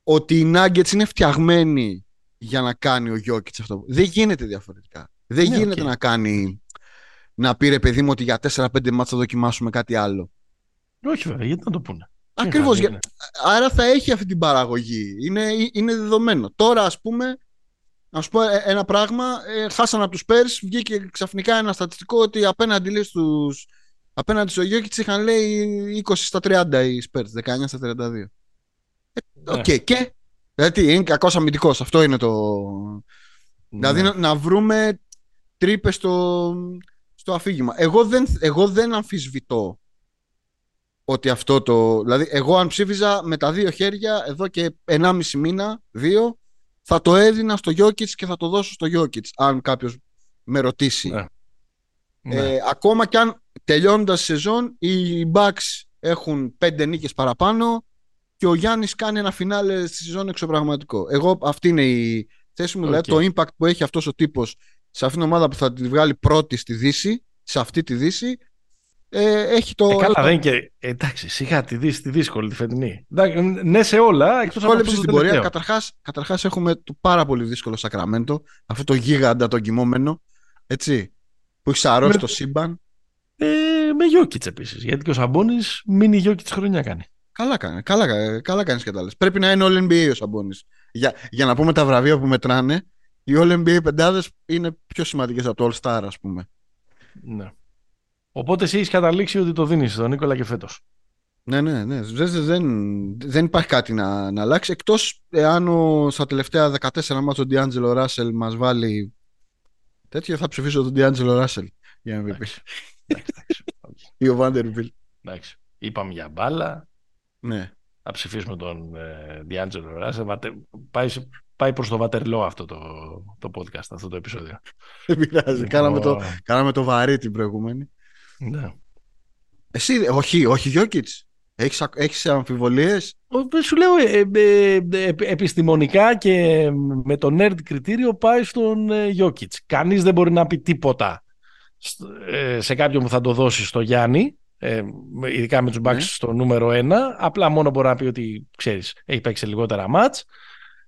ότι οι Nuggets είναι φτιαγμένοι για να κάνει ο Γιώκητς αυτό. Δεν γίνεται διαφορετικά. Δεν ναι, γίνεται να κάνει να πει ρε παιδί μου ότι για 4-5 μάτς θα δοκιμάσουμε κάτι άλλο. Όχι βέβαια, γιατί να το πούνε. Ακριβώς. Άρα θα έχει αυτή την παραγωγή. Είναι, είναι δεδομένο. Τώρα, ας πούμε, να σου πω ε, ένα πράγμα. Ε, χάσαν από τους Spurs, βγήκε ξαφνικά ένα στατιστικό ότι απέναντι λέει στους, απέναντι στο Γιόκιτς είχαν λέει 20 στα 30 οι Spurs, 19 στα 32. Ε, ναι. OK, okay. και. Δηλαδή είναι κακός αμυντικός. Αυτό είναι το. Ναι. Δηλαδή να, βρούμε τρύπες στο, στο αφήγημα. Εγώ δεν, εγώ δεν αμφισβητώ ότι αυτό το. Δηλαδή, εγώ αν ψήφιζα με τα δύο χέρια εδώ και 1,5 μήνα, δύο, θα το έδινα στο Γιώκητ και θα το δώσω στο Γιώκητ. Αν κάποιος με ρωτήσει. Ναι. Ε, ναι. ακόμα κι αν τελειώνοντα τη σεζόν, οι Bucks έχουν πέντε νίκες παραπάνω και ο Γιάννης κάνει ένα φινάλε στη σεζόν εξωπραγματικό. Εγώ αυτή είναι η θέση μου, δηλαδή το impact που έχει αυτός ο τύπος σε αυτήν την ομάδα που θα τη βγάλει πρώτη στη Δύση, σε αυτή τη Δύση, ε, έχει το... Ε, καλά, δεν και... Εντάξει, σιγά τη Δύση, τη δύσκολη, τη φετινή. Ναι σε όλα, εκτός από αυτό στην πορεία. Καταρχάς, καταρχάς έχουμε το πάρα πολύ δύσκολο Σακραμέντο, αυτό το γίγαντα το κοιμόμενο, έτσι, που έχεις σαρώσει το σύμπαν. Ε, με Γιώκητ επίσης. Γιατί και ο Σαμπόνι μείνει Γιώκητ χρονιά κάνει. Καλά κάνει. Καλά, καλά κάνεις και τα λες. Πρέπει να είναι All NBA ο Σαμπόνι. Για, για να πούμε τα βραβεία που μετράνε, οι All NBA πεντάδες είναι πιο σημαντικές από το All Star, ας πούμε. Ναι. Οπότε εσύ έχεις καταλήξει ότι το δίνεις στον Νίκολα και φέτος. Ναι, ναι, ναι. Δεν, δεν υπάρχει κάτι να, να αλλάξει. Εκτός εάν ο, στα τελευταία 14 μάτια ο Ντιάντζελο Ράσελ μας βάλει τέτοιο, θα ψηφίσω τον Ντιάντζελο Ράσελ για MVP. Ή ο Βάντερβιλ. Εντάξει. Είπαμε για μπάλα. Ναι. Θα ψηφίσουμε τον Διάντζελο Ράσε. Πάει, πάει προς το Βατερλό αυτό το, το podcast, αυτό το επεισόδιο. Δεν πειράζει. Λοιπόν, κάναμε, το, κάναμε το βαρύ την προηγούμενη. Ναι. Εσύ, όχι, όχι Γιώκητς. Έχεις, έχεις αμφιβολίες; Σου λέω ε, ε, ε, επιστημονικά και με το nerd κριτήριο πάει στον Γιώκητς. Κανείς δεν μπορεί να πει τίποτα ε, σε κάποιον που θα το δώσει στο Γιάννη, ε, ειδικά με τους Bucks ναι. στο νούμερο 1, απλά μόνο μπορεί να πει ότι, ξέρεις, έχει παίξει λιγότερα μάτς.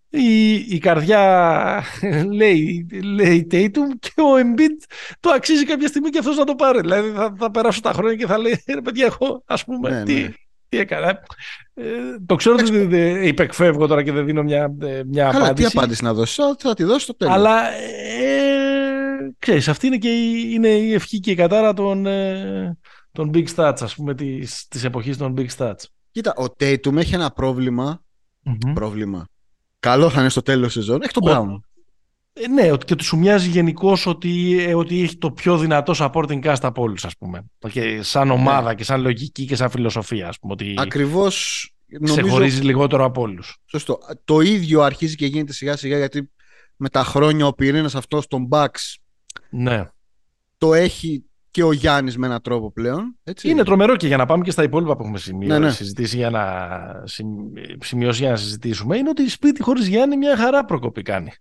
Η, η καρδιά λέει, λέει Tatum και ο Embiid το αξίζει κάποια στιγμή και αυτός να το πάρει. Δηλαδή θα, θα περάσω τα χρόνια και θα λέει, ρε παιδιά, εγώ ας πούμε, ναι, τι, ναι. τι έκανα. Ε, το ξέρω ότι υπεκφεύγω τώρα και δεν δίνω μια, ε, μια Καλά, απάντηση. τι απάντηση να δώσεις, θα τη δώσει στο τέλος. Αλλά ε, ξέρεις, αυτή είναι και η, είναι η ευχή και η κατάρα των, ε, των Big Stats, ας πούμε, της, της εποχής των Big Stats. Κοίτα, ο Tatum έχει ένα πρόβλημα. Πρόβλημα. Καλό θα είναι στο τέλος της σεζόν. Έχει τον Brown. Ε, ναι, και τους σου μοιάζει γενικώς ότι, ε, ότι έχει το πιο δυνατό supporting cast από όλους, ας πούμε. Και σαν ναι. ομάδα και σαν λογική και σαν φιλοσοφία, ας πούμε. Ότι Ακριβώς. Ξεχωρίζει λιγότερο από όλους. Σωστό. Το ίδιο αρχίζει και γίνεται σιγά σιγά γιατί με τα χρόνια ο πυρήνας αυτός των Bucks ναι. το έχει και ο Γιάννης με έναν τρόπο πλέον. Έτσι. Είναι τρομερό και για να πάμε και στα υπόλοιπα που έχουμε σημειώσει, ναι, ναι. συζητήσει για να, σημειώσει για να συζητήσουμε είναι ότι σπίτι χωρίς Γιάννη μια χαρά προκοπή κάνει.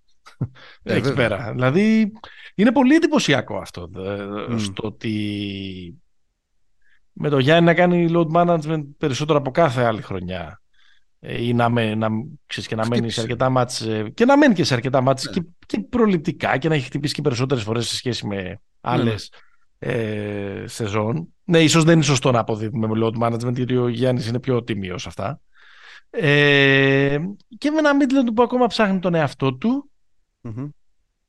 Ε, Εκεί πέρα. Δηλαδή είναι πολύ εντυπωσιακό αυτό mm. στο ότι με το Γιάννη να κάνει load management περισσότερο από κάθε άλλη χρονιά ε, ή να, με, να, ξέρεις, και να μένει σε αρκετά μάτς ε, και να μένει και σε αρκετά μάτς ναι. και, και προληπτικά και να έχει χτυπήσει και περισσότερες φορές σε σχέση με άλλες ναι. Ε, σεζόν. Ναι, ίσως δεν είναι σωστό να αποδίδουμε με load management γιατί ο Γιάννης είναι πιο τιμίος αυτά. Ε, και με ένα Μίτλεντ που ακόμα ψάχνει τον εαυτό του mm-hmm.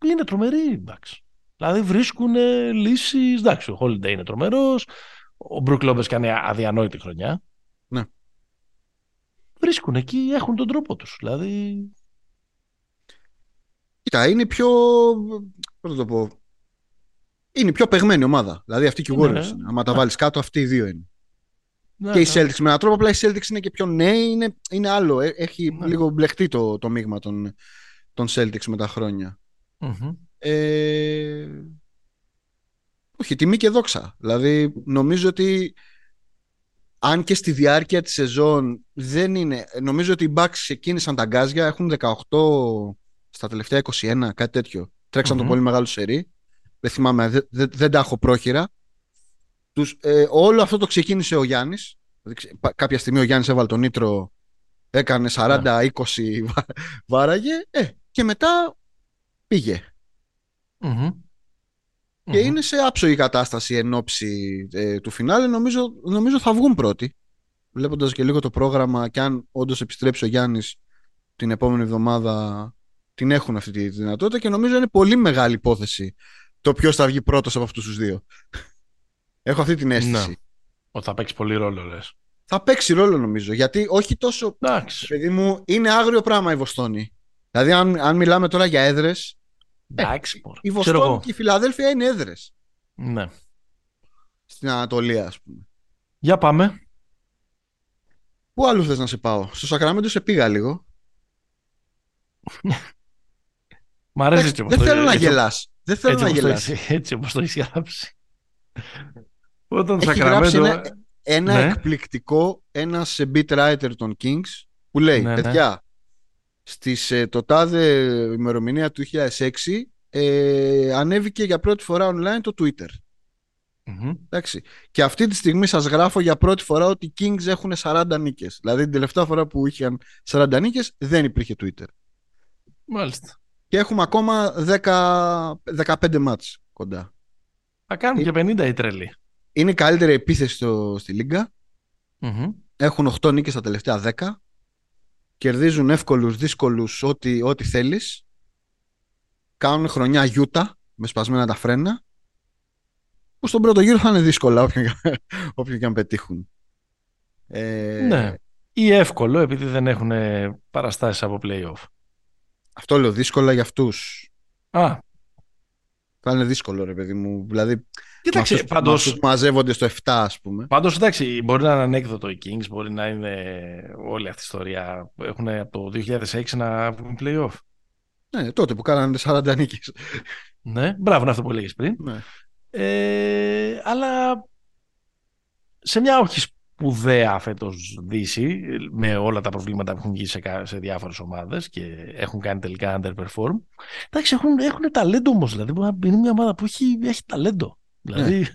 είναι τρομερή εντάξει. Δηλαδή βρίσκουν λύσεις, εντάξει ο Holiday είναι τρομερός, ο Μπρουκ Λόμπες κάνει αδιανόητη χρονιά. Ναι βρίσκουν εκεί, έχουν τον τρόπο τους. Δηλαδή... Κοίτα, είναι πιο... Πώς το πω... Είναι πιο παιγμένη ομάδα. Δηλαδή αυτή και οι Warriors. Ναι, Άμα τα βάλεις κάτω, αυτοί οι δύο είναι. Ναι, και οι ναι. Celtics με έναν τρόπο, απλά οι Celtics είναι και πιο νέοι, είναι, είναι άλλο. Ε, έχει ναι. λίγο μπλεχτεί το, το μείγμα των, των Celtics με τα χρόνια. Mm-hmm. Ε... Όχι, τιμή και δόξα. Δηλαδή, νομίζω ότι αν και στη διάρκεια της σεζόν δεν είναι... Νομίζω ότι οι Bucks ξεκίνησαν τα γκάζια, έχουν 18 στα τελευταία 21, κάτι τέτοιο. Τρέξαν το πολύ μεγάλο σερί. Δεν θυμάμαι, δεν, δεν, τα έχω πρόχειρα. Τους, ε, όλο αυτό το ξεκίνησε ο Γιάννης. Κάποια στιγμή ο Γιάννης έβαλε τον Νίτρο, έκανε 40-20, βάραγε ε, και μετά πήγε και είναι σε άψογη κατάσταση εν ώψη ε, του φινάλε. Νομίζω, νομίζω θα βγουν πρώτοι. Βλέποντας και λίγο το πρόγραμμα, και αν όντως επιστρέψει ο Γιάννης την επόμενη εβδομάδα, την έχουν αυτή τη δυνατότητα και νομίζω είναι πολύ μεγάλη υπόθεση το ποιος θα βγει πρώτος από αυτούς τους δύο. Έχω αυτή την αίσθηση. Ναι. Ότι θα παίξει πολύ ρόλο, λες. Θα παίξει ρόλο νομίζω. Γιατί όχι τόσο. Εντάξει. Παιδί μου, είναι άγριο πράγμα η Βοστόνη. Δηλαδή, αν, αν μιλάμε τώρα για έδρες, Εντάξει, ε, η Βοστόνη και η Φιλαδέλφια είναι έδρες. Ναι. Στην Ανατολία, ας πούμε. Για πάμε. Πού αλλού θες να σε πάω; Στο Σακραμέντο σε πήγα λίγο. Μ' αρέσει έτσι Δεν θέλω να γελάς. Δεν θέλω να γελάς. Έτσι όπως το έχεις γράψει. Όταν Έχει γράψει ένα, ένα ναι. εκπληκτικό, ένα beat writer των Kings που λέει, ναι, ναι. παιδιά, στις, ε, το τάδε ημερομηνία του 2006 ε, ανέβηκε για πρώτη φορά online το Twitter. Εντάξει. Και αυτή τη στιγμή σας γράφω για πρώτη φορά ότι οι Kings έχουν 40 νίκες. Δηλαδή την τελευταία φορά που είχαν 40 νίκες δεν υπήρχε Twitter. Μάλιστα. Και έχουμε ακόμα 10, 15 μάτς κοντά. Θα κάνουν και 50 οι τρελοί. Είναι η καλύτερη επίθεση στο, στη Λίγκα. Έχουν 8 νίκες τα τελευταία 10. Κερδίζουν εύκολους, δύσκολους, ό,τι, ό,τι θέλεις. Κάνουν χρονιά γιούτα με σπασμένα τα φρένα. Που στον πρώτο γύρο θα είναι δύσκολα όποιον, και αν πετύχουν. Ε... Ναι. Ή εύκολο επειδή δεν έχουν παραστάσεις από play-off. Αυτό λέω δύσκολα για αυτούς. Α. Θα είναι δύσκολο ρε παιδί μου. Δηλαδή Κοίταξε, αυτούς, πάντως, μαζεύονται στο 7 ας πούμε. Πάντως εντάξει, μπορεί να είναι ανέκδοτο οι Kings, μπορεί να είναι όλη αυτή η ιστορία. Έχουν από το 2006 να βγουν play-off. Ναι, τότε που κάνανε 40 νίκες. Ναι, μπράβο είναι αυτό που έλεγες πριν. Ναι. Ε, αλλά σε μια όχι σπουδαία φέτος Δύση, με όλα τα προβλήματα που έχουν βγει σε, σε διάφορες ομάδες και έχουν κάνει τελικά underperform. Εντάξει, έχουν, έχουν ταλέντο όμως. Δηλαδή, είναι μια ομάδα που έχει, έχει ταλέντο. Δηλαδή, ναι.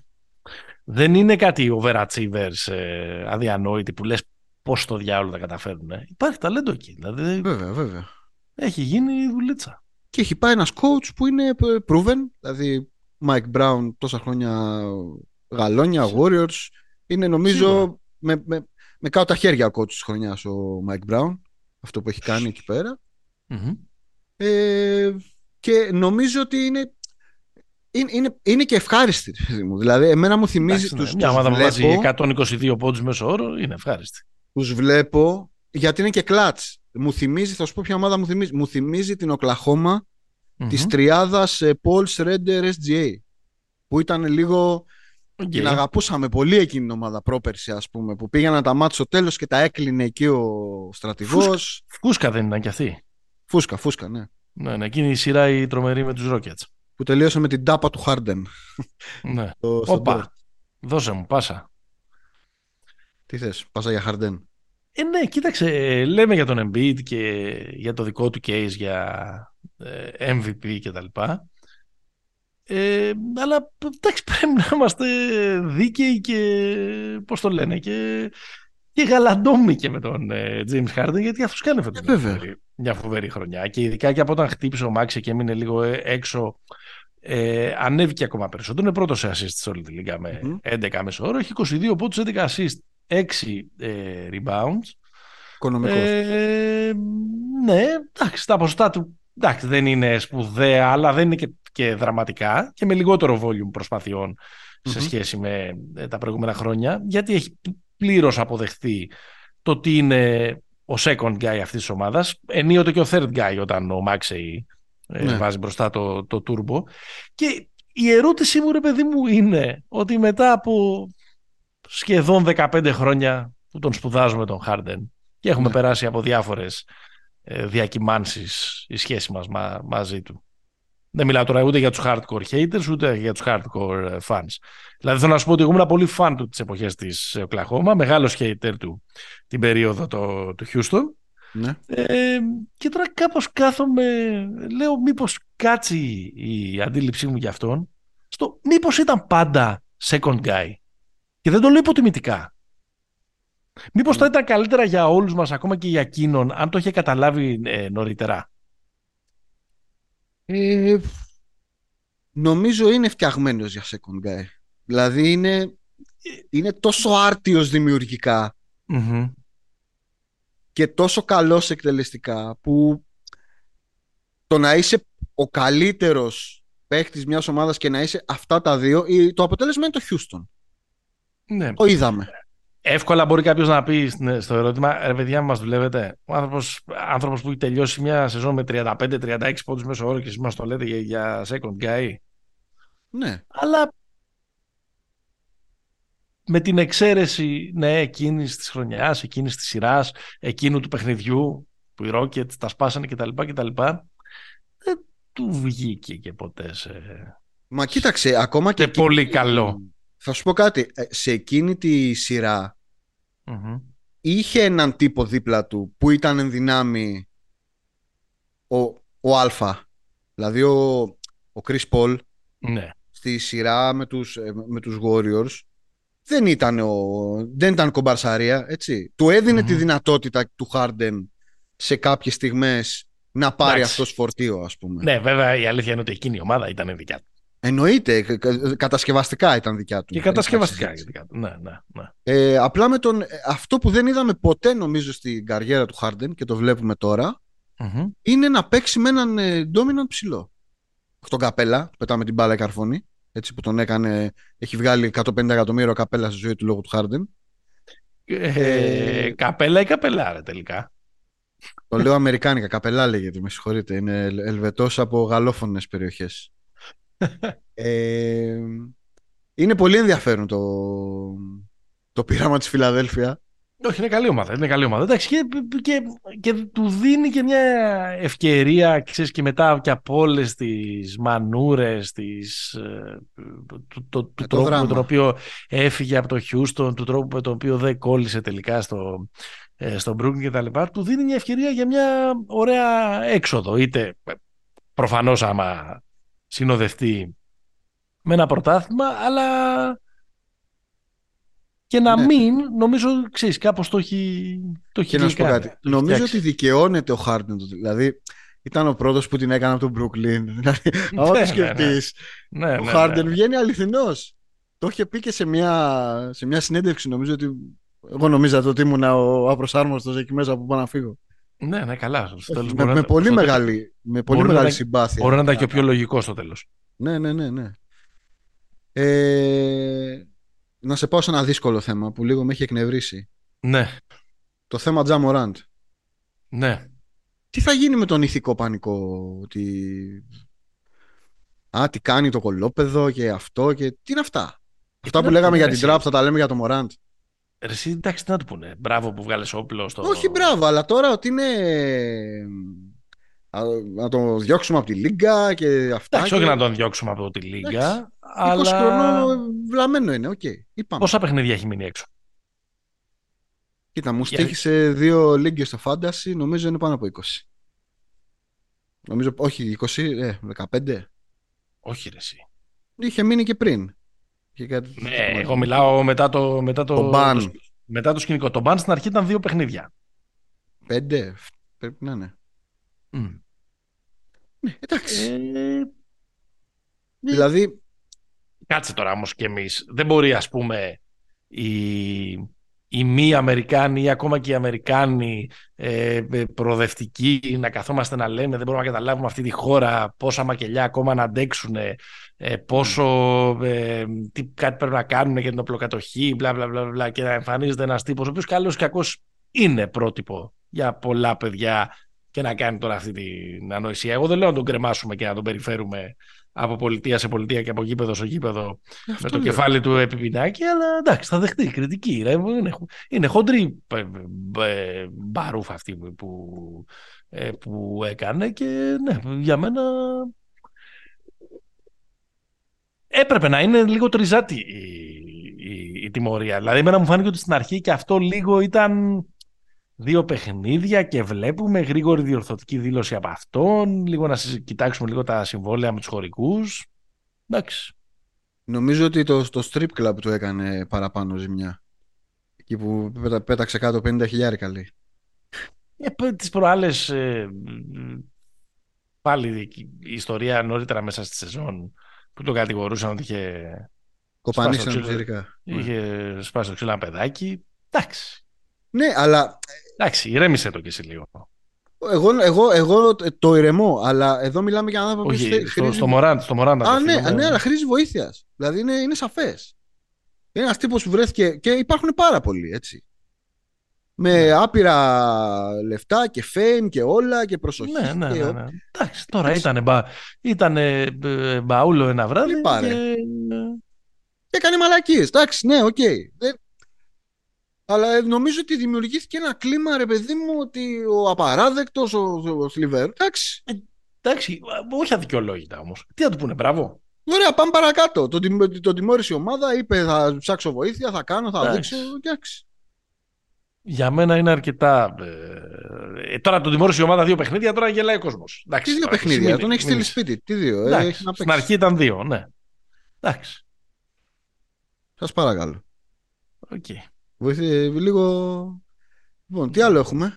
δεν είναι κάτι overachievers ε, αδιανόητοι που λες πώς το διάλογο τα καταφέρουν. Ε. Υπάρχει ταλέντο εκεί. Δηλαδή, βέβαια, βέβαια. Έχει γίνει δουλίτσα. Και έχει πάει ένας coach που είναι proven. Δηλαδή, Mike Brown τόσα χρόνια γαλόνια, Warriors. Είναι νομίζω με, με, με κάτω τα χέρια ο coach της χρονιάς ο Mike Brown. Αυτό που έχει κάνει εκεί Ε, και νομίζω ότι είναι είναι, είναι, είναι και ευχάριστη. Δηλαδή, εμένα μου θυμίζει. Εντάξει, τους, μια ομάδα που βάζει 122 πόντους μέσω όρο είναι ευχάριστη. Τους βλέπω γιατί είναι και κλατς. Μου θυμίζει, θα σου πω ποια ομάδα μου θυμίζει. Μου θυμίζει την Οκλαχώμα mm-hmm. της τριάδας Paul Schroeder SGA. Που ήταν λίγο. Okay. Την αγαπούσαμε πολύ εκείνη την ομάδα πρόπερση, ας πούμε. Που πήγαιναν τα μάτια στο τέλος και τα έκλεινε εκεί ο στρατηγός. Φούσκα, φούσκα δεν ήταν κι αυτή. Φούσκα, φούσκα, ναι. Ναι, ναι, εκείνη η σειρά η τρομερή με τους Rockets που τελείωσε με την τάπα του Χάρντεν. Ναι. Όπα, δώσε μου, πάσα. Τι θες, πάσα για Χάρντεν. Ε, ναι, κοίταξε, λέμε για τον Embiid και για το δικό του case για ε, MVP και τα λοιπά. Ε, αλλά εντάξει πρέπει να είμαστε δίκαιοι και πώς το λένε και, και γαλαντόμοι και με τον ε, James Harden γιατί αυτός κάνει φέτος ε, μια φοβερή χρονιά και ειδικά και από όταν χτύπησε ο Μάξι και έμεινε λίγο ε, έξω ε, ανέβηκε ακόμα περισσότερο. Είναι πρώτος σε assist σε όλη τη λίγα με mm 11 μέσο όρο. Έχει 22 πόντους, 11 assist, 6 ε, rebounds. Οικονομικός. Ε, ναι, εντάξει, τα ποσοστά του εντάξει, δεν είναι σπουδαία, αλλά δεν είναι και, και δραματικά και με λιγότερο volume προσπαθειών σε σχέση με ε, τα προηγούμενα χρόνια, γιατί έχει πλήρως αποδεχθεί το τι είναι ο second guy αυτής της ομάδας, ενίοτε και ο third guy όταν ο Maxey ε, ναι. βάζει μπροστά το, το turbo. Και η ερώτησή μου, ρε παιδί μου, είναι ότι μετά από σχεδόν 15 χρόνια που τον σπουδάζουμε τον Harden και έχουμε ναι. περάσει από διάφορες ε, διακυμάνσεις η σχέση μας μαζί του. Δεν μιλάω τώρα ούτε για τους hardcore haters ούτε για τους hardcore ε, fans. Δηλαδή θέλω να σου πω ότι εγώ ήμουν πολύ fan του τις εποχές της Οκλαχώμα, μεγάλος hater του την περίοδο το, του Houston ναι. Ε, και τώρα κάπως κάθομαι, λέω μήπως κάτσει η αντίληψή μου για αυτόν, στο μήπως ήταν πάντα second guy. Και δεν το λέω υποτιμητικά. Μήπως θα ναι. ήταν καλύτερα για όλους μας, ακόμα και για εκείνον, αν το είχε καταλάβει ε, νωρίτερα. Ε, νομίζω είναι φτιαγμένος για second guy. Δηλαδή είναι, είναι τόσο άρτιος και τόσο καλός εκτελεστικά που το να είσαι ο καλύτερος παίχτης μιας ομάδας και να είσαι αυτά τα δύο, το αποτέλεσμα είναι το Houston. Ναι. Το είδαμε. Εύκολα μπορεί κάποιος να πει στο ερώτημα, ρε παιδιά, μας δουλεύετε; Ο άνθρωπος, άνθρωπος που έχει τελειώσει μια σεζόν με 35-36 πόντους μέσω όρο και εσείς μας το λέτε για, για second guy. Ναι. Αλλά με την εξαίρεση ναι, εκείνης της χρονιάς, εκείνης της σειράς, εκείνου του παιχνιδιού που οι Rockets τα σπάσανε κτλ. κτλ δεν του βγήκε και ποτέ σε... Μα κοίταξε, ακόμα και... πολύ καλό. Θα σου πω κάτι. Ε, σε εκείνη τη σειρα είχε έναν τύπο δίπλα του που ήταν εν δυνάμει ο, ο Α. Δηλαδή ο, ο Chris Paul ναι. στη σειρά με τους, ε, με τους Warriors δεν ήταν, ο, δεν ήταν κομπαρσαρία, έτσι. Του εδινε τη δυνατότητα του Harden σε κάποιες στιγμές να πάρει αυτό αυτός φορτίο, ας πούμε. Ναι, βέβαια η αλήθεια είναι ότι εκείνη η ομάδα ήταν δικιά του. Εννοείται, κατασκευαστικά ήταν δικιά του. Και κατασκευαστικά ήταν δικιά του. Ναι, ναι, ναι. Ε, απλά με τον, αυτό που δεν είδαμε ποτέ νομίζω στην καριέρα του Harden και το βλέπουμε είναι να παίξει με έναν ε, dominant ψηλό. Τον Καπέλα, πετάμε την μπάλα καρφώνη, έτσι που τον έκανε, έχει βγάλει 150 εκατομμύρια καπέλα στη ζωή του λόγω του Harden. Ε, καπέλα ή καπελάρα τελικά. Το λέω Αμερικάνικα, καπελά λέγεται, με συγχωρείτε. Είναι ελβετός από γαλλόφωνες περιοχές. Ε, είναι πολύ ενδιαφέρον το, το πείραμα της Φιλαδέλφια. Όχι, είναι καλή ομάδα. Είναι καλή ομάδα. Εντάξει, και, και, και του δίνει και μια ευκαιρία, ξέρεις, και μετά και από όλες τις μανούρες, τις, ε, του, το, του τρόπου με τον οποίο έφυγε από το Χιούστον, του τρόπου με τον οποίο δεν κόλλησε τελικά στο, ε, στο Brooklyn και τα λοιπά, του δίνει μια ευκαιρία για μια ωραία έξοδο. Είτε προφανώς άμα συνοδευτεί με ένα πρωτάθλημα, αλλά και να ναι. μην, νομίζω, ξέρεις, κάπως το έχει, το έχει Και να σου πω κάτι. Νομίζω ότι δικαιώνεται ο Χάρντεν. Δηλαδή, ήταν ο πρώτος που την έκανε από τον Brooklyn. Δηλαδή, άμα το ναι, ναι, σκεφτείς, ο Χάρντεν βγαίνει αληθινός. Το είχε πει και σε μια, σε μια συνέντευξη, νομίζω ότι εγώ νομίζα ότι ήμουν ο απροσάρμοστος εκεί μέσα που πάω να φύγω. Ναι, ναι, καλά. με, με, πολύ μεγάλη, με πολύ μεγάλη συμπάθεια. Μπορεί να ήταν και ο πιο λογικό στο τέλος. Ναι, ναι, ναι. ναι. Ε, να σε πάω σε ένα δύσκολο θέμα που λίγο με έχει εκνευρίσει. Ναι. Το θέμα Τζαμοράντ. Ναι. Τι θα γίνει με τον ηθικό πανικό ότι... Α, τι κάνει το κολόπεδο και αυτό και τι είναι αυτά. Αυτά που λέγαμε για την τραπ θα τα λέμε για το Μωράντ. Εσύ εντάξει τι να του πούνε. Μπράβο που βγάλες όπλο στο... Όχι μπράβο, αλλά τώρα ότι είναι... Να τον διώξουμε από τη Λίγκα και αυτά. Εντάξει, όχι να τον διώξουμε από τη Λίγκα. Αλλά... 20 χρονών βλαμμένο είναι, OK. Okay. Πόσα παιχνίδια έχει μείνει έξω; Κοίτα, μου στοίχισε δύο λίγκες στο Fantasy, νομίζω είναι πάνω από 20. Νομίζω, όχι, 20, ε, 15. Όχι ρε εσύ. Είχε μείνει και πριν. Κάτι... Ναι, εγώ μιλάω μετά το, μετά το, το, το, μετά το σκηνικό. Το ban στην αρχή ήταν δύο παιχνίδια. Πέντε, πρέπει να είναι. Mm. Ναι, εντάξει. Ε... Δηλαδή, Κάτσε τώρα όμως κι εμείς. Δεν μπορεί ας πούμε οι, οι μη Αμερικάνοι ή ακόμα και οι Αμερικάνοι ε, ε, προοδευτικοί να καθόμαστε να λέμε δεν μπορούμε να καταλάβουμε αυτή τη χώρα πόσα μακελιά ακόμα να αντέξουν ε, πόσο ε, τι, κάτι πρέπει να κάνουν για την οπλοκατοχή μπλα, μπλα, μπλα, μπλα, και να εμφανίζεται ένας τύπος ο οποίος καλός και κακός είναι πρότυπο για πολλά παιδιά και να κάνει τώρα αυτή την ανοησία. Εγώ δεν λέω να τον κρεμάσουμε και να τον περιφέρουμε από πολιτεία σε πολιτεία και από γήπεδο σε γήπεδο με το κεφάλι του επιπινάκι, αλλά εντάξει, θα δεχτεί κριτική. Είναι, είναι χοντρή ε, ε, μπαρούφα αυτή που, ε, που έκανε και ναι, για μένα έπρεπε να είναι λίγο τριζάτη η, η, η τιμωρία. Δηλαδή, εμένα μου φάνηκε ότι στην αρχή και αυτό λίγο ήταν δύο παιχνίδια και βλέπουμε γρήγορη διορθωτική δήλωση από αυτόν, λίγο να κοιτάξουμε λίγο τα συμβόλαια με τους χωρικούς. Εντάξει. Νομίζω ότι το, το strip club του έκανε παραπάνω ζημιά. Εκεί που πέταξε κάτω 50 χιλιάρι καλή. Ε, τις προάλλες ε, πάλι η ιστορία νωρίτερα μέσα στη σεζόν που το κατηγορούσαν ότι είχε κοπανίσει ένα Είχε σπάσει το ξύλο ένα παιδάκι. Εντάξει. Ναι, αλλά Εντάξει, ηρέμησε το κι εσύ λίγο. Εγώ, εγώ, εγώ το ηρεμώ, αλλά εδώ μιλάμε για άνθρωπο που χρήζει... στο, στο Μωράντ. Στο Μωράντ Α, ναι, ναι, αλλά χρήζει βοήθειας. Δηλαδή είναι, είναι σαφές. Είναι ένας τύπος που βρέθηκε. και υπάρχουν πάρα πολλοί έτσι. Με ναι. άπειρα λεφτά και fame και όλα και προσοχή. Ναι, ναι, ναι. ναι. Εντάξει, τώρα ήταν, μπα, ήτανε, μπαούλο ένα βράδυ. Και... Και έκανε μαλακίες. Εντάξει, ναι, OK. Okay. Αλλά νομίζω ότι δημιουργήθηκε ένα κλίμα, ρε παιδί μου, ότι ο απαράδεκτος, ο, ο Σίλβερ. Εντάξει. Ε, εντάξει, όχι αδικαιολόγητα όμως. Τι θα του πούνε, μπράβο. Ωραία, πάμε παρακάτω. Τον, τον τιμώρησε η ομάδα, είπε θα ψάξω βοήθεια, θα κάνω, θα εντάξει. δείξω. Εντάξει. Για μένα είναι αρκετά. Ε, τώρα τον τιμώρησε η ομάδα δύο παιχνίδια, τώρα γελάει ο κόσμος. Τι δύο παιχνίδια, τον έχεις στείλει σπίτι. Τι δύο, ε, έχει να Στην αρχή ήταν δύο, ναι. Εντάξει. Σας παρακαλώ. Okay. Βοήθησε λίγο. Λοιπόν, τι άλλο έχουμε;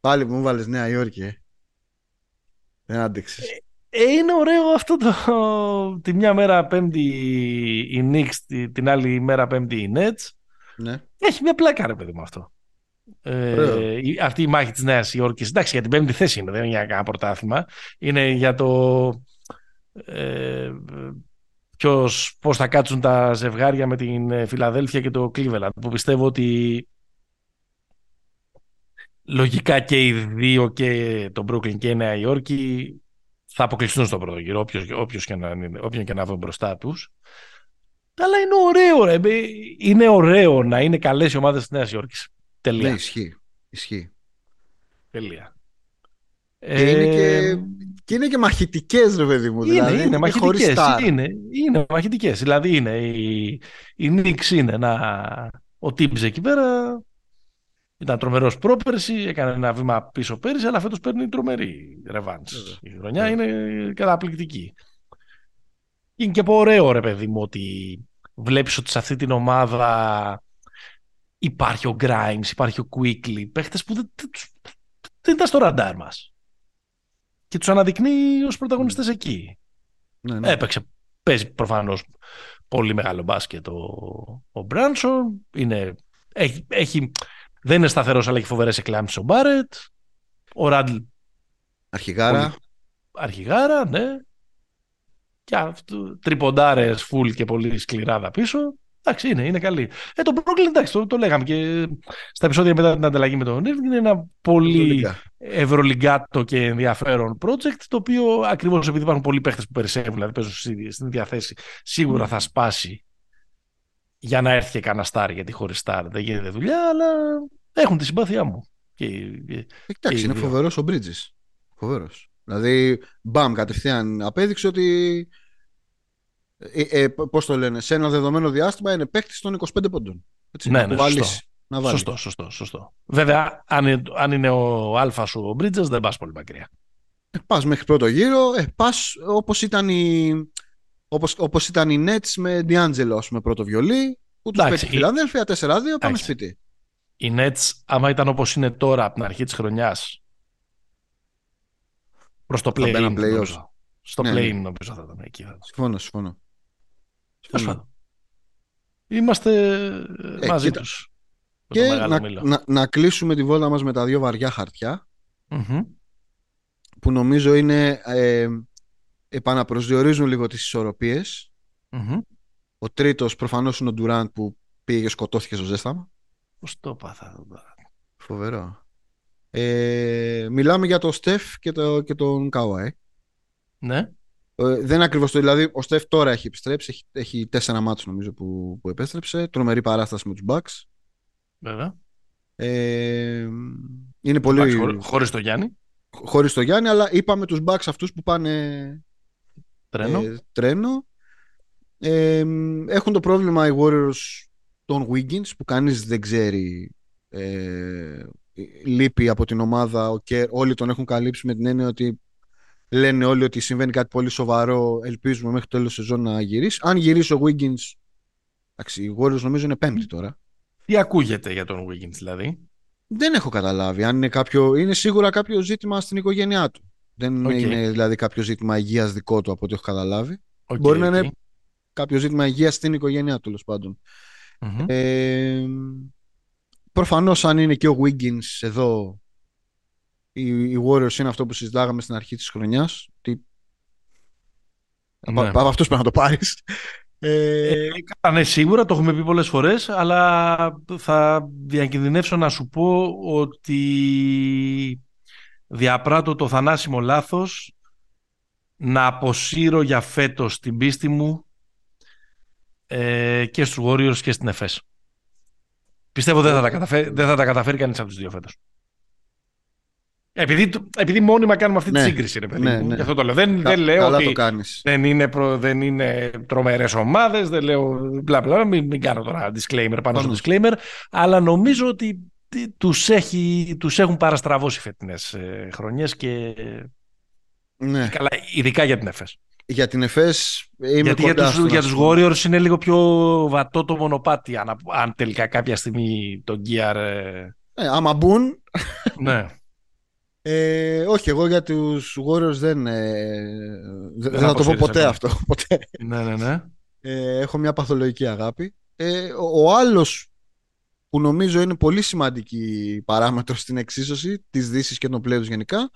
Πάλι που μου βάλες Νέα Υόρκη. Ε. Δεν άντεξες. Ε, είναι ωραίο αυτό το. Τη μια μέρα πέμπτη η Knicks, την άλλη μέρα πέμπτη η Nets. Ναι. Έχει μια πλάκα, ρε παιδί μου αυτό. Ε, αυτή η μάχη της Νέας Υόρκη. Εντάξει, για την πέμπτη θέση είναι, δεν είναι για κανένα πρωτάθλημα. Είναι για το. Ε, ποιος, πώς θα κάτσουν τα ζευγάρια με την ε, Φιλαδέλφια και το Cleveland που πιστεύω ότι λογικά και οι δύο και το Brooklyn και η Νέα Υόρκη θα αποκλειστούν στον πρώτο γύρο όποιος, όποιος και να, όποιον και να βρουν μπροστά τους αλλά είναι ωραίο ρε. είναι ωραίο να είναι καλές οι ομάδες της Νέας Υόρκης τελεία ναι, ισχύει, ισχύει. τελεία και είναι και, ε, και, είναι και μαχητικές ρε παιδί μου. Είναι, δηλαδή, είναι, μαχητικές. Είναι, είναι μαχητικές. Δηλαδή είναι η, η Νίξ είναι ένα, ο Τίμπς εκεί πέρα ήταν τρομερός πρόπερση, έκανε ένα βήμα πίσω πέρυσι, αλλά φέτος παίρνει τρομερή ρεβάνς. Η χρονιά είναι καταπληκτική. Είναι και ωραίο ρε παιδί μου ότι βλέπεις ότι σε αυτή την ομάδα υπάρχει ο Grimes, υπάρχει ο Quickly, παίχτες που δεν, δεν ήταν στο ραντάρ μας και τους αναδεικνύει ως πρωταγωνιστές ναι. εκεί. Ναι, ναι. Έπαιξε, παίζει προφανώς πολύ μεγάλο μπάσκετ ο, ο Μπράνσον. Είναι, έχει, έχει, δεν είναι σταθερός αλλά έχει φοβερές εκλάμψεις ο Μπάρετ. Ο Ράντλ. Αρχιγάρα. Πολύ, αρχιγάρα, ναι. Και αυτό, τριποντάρες φουλ και πολύ σκληράδα πίσω. Εντάξει, είναι, είναι καλή. Ε, το Brooklyn, εντάξει, το, το λέγαμε και στα επεισόδια μετά την ανταλλαγή με τον Irving, είναι ένα πολύ ευρωλυγκάτο και ενδιαφέρον project, το οποίο ακριβώς επειδή υπάρχουν πολλοί παίχτες που περισσεύουν, δηλαδή παίζουν στην ίδια θέση, σίγουρα θα σπάσει για να έρθει και κανένα στάρ, γιατί χωρίς στάρ δεν γίνεται δουλειά, αλλά έχουν τη συμπάθειά μου. Και, Εντάξει, είναι φοβερός ο Bridges. Φοβερός. Δηλαδή, μπαμ, κατευθείαν απέδειξε ότι ε, ε, πώς το λένε, σε ένα δεδομένο διάστημα είναι παίκτης των 25 πόντων. Έτσι, ναι, ναι, σωστό. Να σωστό, σωστό, σωστό. Βέβαια, αν, αν είναι ο Αλφα σου ο Μπρίτζες, δεν πας πολύ μακριά. Ε, πας μέχρι πρώτο γύρο, ε, πας όπως ήταν η. Όπως, όπως ήταν οι Nets με D'Angelo με πρώτο βιολί που τους πέτυχε η Φιλανδέλφια 4-2 πάμε σπίτι οι Nets άμα ήταν όπως είναι τώρα από την αρχή της χρονιάς προς το play-in στο ναι, play-in ναι. νομίζω θα ήταν εκεί συμφωνώ, συμφωνώ Είμαστε ε, μαζί κοίτα. τους. Και να, να, να, κλείσουμε τη βόλτα μας με τα δύο βαριά που νομίζω είναι ε, επαναπροσδιορίζουν λίγο τις ισορροπιες Ο τρίτος προφανώς είναι ο Ντουράντ που πήγε και σκοτώθηκε στο ζέσταμα. Πώς το πάθα. Φοβερό. Ε, μιλάμε για το Στεφ και, το, και τον Καουάι. Ναι. Ε, δεν είναι ακριβώς το. Δηλαδή, ο Στεφ τώρα έχει επιστρέψει. Έχει, έχει τέσσερα μάτς νομίζω που, που επέστρεψε. Τρομερή παράσταση με τους Bucks. Βέβαια. Ε, είναι πολύ. Χωρίς το Γιάννη. Χωρίς το Γιάννη, αλλά είπαμε τους Bucks αυτούς που πάνε. Τρένο. Ε, τρένο. Ε, έχουν το πρόβλημα οι Warriors των Wiggins που κανείς δεν ξέρει ε, λείπει από την ομάδα και όλοι τον έχουν καλύψει με την έννοια ότι Λένε όλοι ότι συμβαίνει κάτι πολύ σοβαρό. Ελπίζουμε μέχρι το τέλος σεζόν να γυρίσει. Αν γυρίσει ο Wiggins. Εντάξει, οι Warriors νομίζω είναι πέμπτη τώρα. Τι ακούγεται για τον Wiggins δηλαδή; Δεν έχω καταλάβει. Αν είναι, κάποιο, είναι σίγουρα κάποιο ζήτημα στην οικογένειά του. Δεν είναι δηλαδή κάποιο ζήτημα υγείας δικό του από ό,τι έχω καταλάβει. Okay, Μπορεί okay. να είναι κάποιο ζήτημα υγείας στην οικογένειά του τέλος πάντων. Mm-hmm. Ε, Προφανώς αν είναι και ο Wiggins εδώ οι, οι Warriors είναι αυτό που συζητάγαμε στην αρχή της χρονιάς ότι ναι. από, αυτούς πρέπει να το πάρεις ε, ε, ναι, σίγουρα το έχουμε πει πολλές φορές αλλά θα διακινδυνεύσω να σου πω ότι διαπράττω το θανάσιμο λάθος να αποσύρω για φέτος την πίστη μου ε, και στους Warriors και στην ΕΦΕΣ. Πιστεύω δεν θα τα καταφέρει, δεν θα τα καταφέρει κανείς από τους δύο φέτος. Επειδή, επειδή μόνιμα κάνουμε αυτή Ναι. τη σύγκριση, ρε παιδί Ναι, μου. ναι. Γι' αυτό το λέω. Δεν, Κα- δεν λέω καλά ότι το κάνεις. δεν είναι, προ, δεν είναι τρομερές ομάδες, δεν λέω μπλα μπλα, μην, μην κάνω τώρα disclaimer πάνω στο Προφανώς. disclaimer, αλλά νομίζω ότι τι- τους, έχει, τους έχουν παραστραβώσει φετινές ε, χρονιές και Ναι. καλά, ειδικά για την ΕΦΕΣ. Για την ΕΦΕΣ είμαι Γιατί για κοντά τους, στο να για σου τους πω. Warriors είναι λίγο πιο βατό το μονοπάτι αν, αν τελικά κάποια στιγμή το Gear... ε, Ε, άμα μπουν, ναι. ε, όχι, εγώ για τους Warriors δεν, ε, δεν, Δεν θα το πω αποσύρεις ποτέ ακόμα. αυτό. Ποτέ. ναι, ναι, ναι. Ε, έχω μια παθολογική αγάπη. Ε, ο, ο άλλος που νομίζω είναι πολύ σημαντική παράμετρο στην εξίσωση της Δύσης και των πλέον γενικά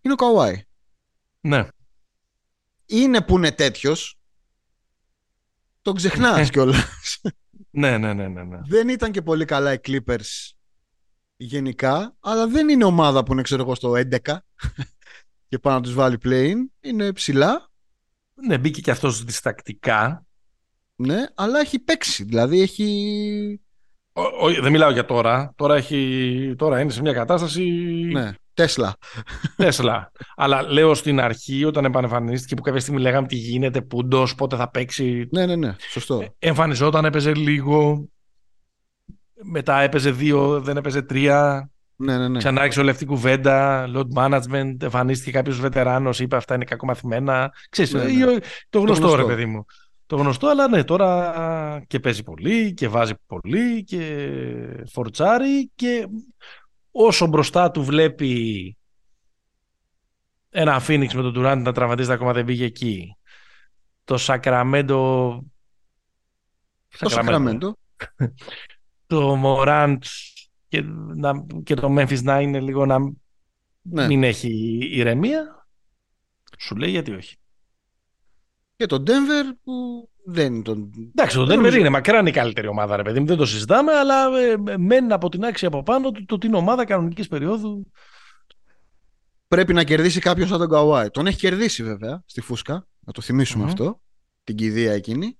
είναι ο Καουάι. ναι. Είναι που είναι τέτοιος. Τον ξεχνάς κιόλας. Ναι, ναι, ναι, ναι, ναι. δεν ήταν και πολύ καλά οι Clippers γενικά, αλλά δεν είναι ομάδα που είναι ξέρω εγώ στο 11 και πάνω να τους βάλει play Είναι ψηλά, Ναι, μπήκε και αυτός διστακτικά. ναι, αλλά έχει παίξει. Δηλαδή έχει. Ο, ο- δεν μιλάω για τώρα. Τώρα, έχει, τώρα είναι σε μια κατάσταση Ναι, Τέσλα. Τέσλα. Αλλά λέω στην αρχή, όταν επανεμφανίστηκε, που κάποια στιγμή λέγαμε τι γίνεται, πούντο, πότε θα παίξει. Ναι, ναι, ναι, σωστό. Εμφανιζόταν, έπαιζε λίγο. Μετά έπαιζε δύο, δεν έπαιζε τρία. Ναι, ναι, ναι. Ξανά άρχισε όλη αυτή η κουβέντα. Load management. Εμφανίστηκε κάποιος βετεράνος, είπε αυτά είναι κακομαθημένα. Ξέρεις, Ναι, ναι. ή- το γνωστό, γνωστό. ρε παιδί μου. Το γνωστό, αλλά ναι, τώρα και παίζει πολύ και βάζει πολύ και φορτσάρει και όσο μπροστά του βλέπει ένα Phoenix με τον Durant να τραυματίζεται ακόμα δεν πήγε εκεί. Το Sacramento Το Sacramento. Το Morant και, να, και το Memphis να είναι λίγο να Ναι. μην έχει ηρεμία. Σου λέει γιατί όχι. Και το Denver που δεν είναι τον. Εντάξει, το Δεν Denver νομίζω. είναι μακράν η καλύτερη ομάδα, ρε παιδί μου, δεν το συζητάμε, αλλά ε, ε, μένει από την άξια από πάνω του το ότι είναι ομάδα κανονικής περίοδου. Πρέπει να κερδίσει κάποιος σαν τον Καουάι. Τον έχει κερδίσει βέβαια στη φούσκα. Να το θυμισουμε Μμμ. αυτό. Την κηδεία εκείνη.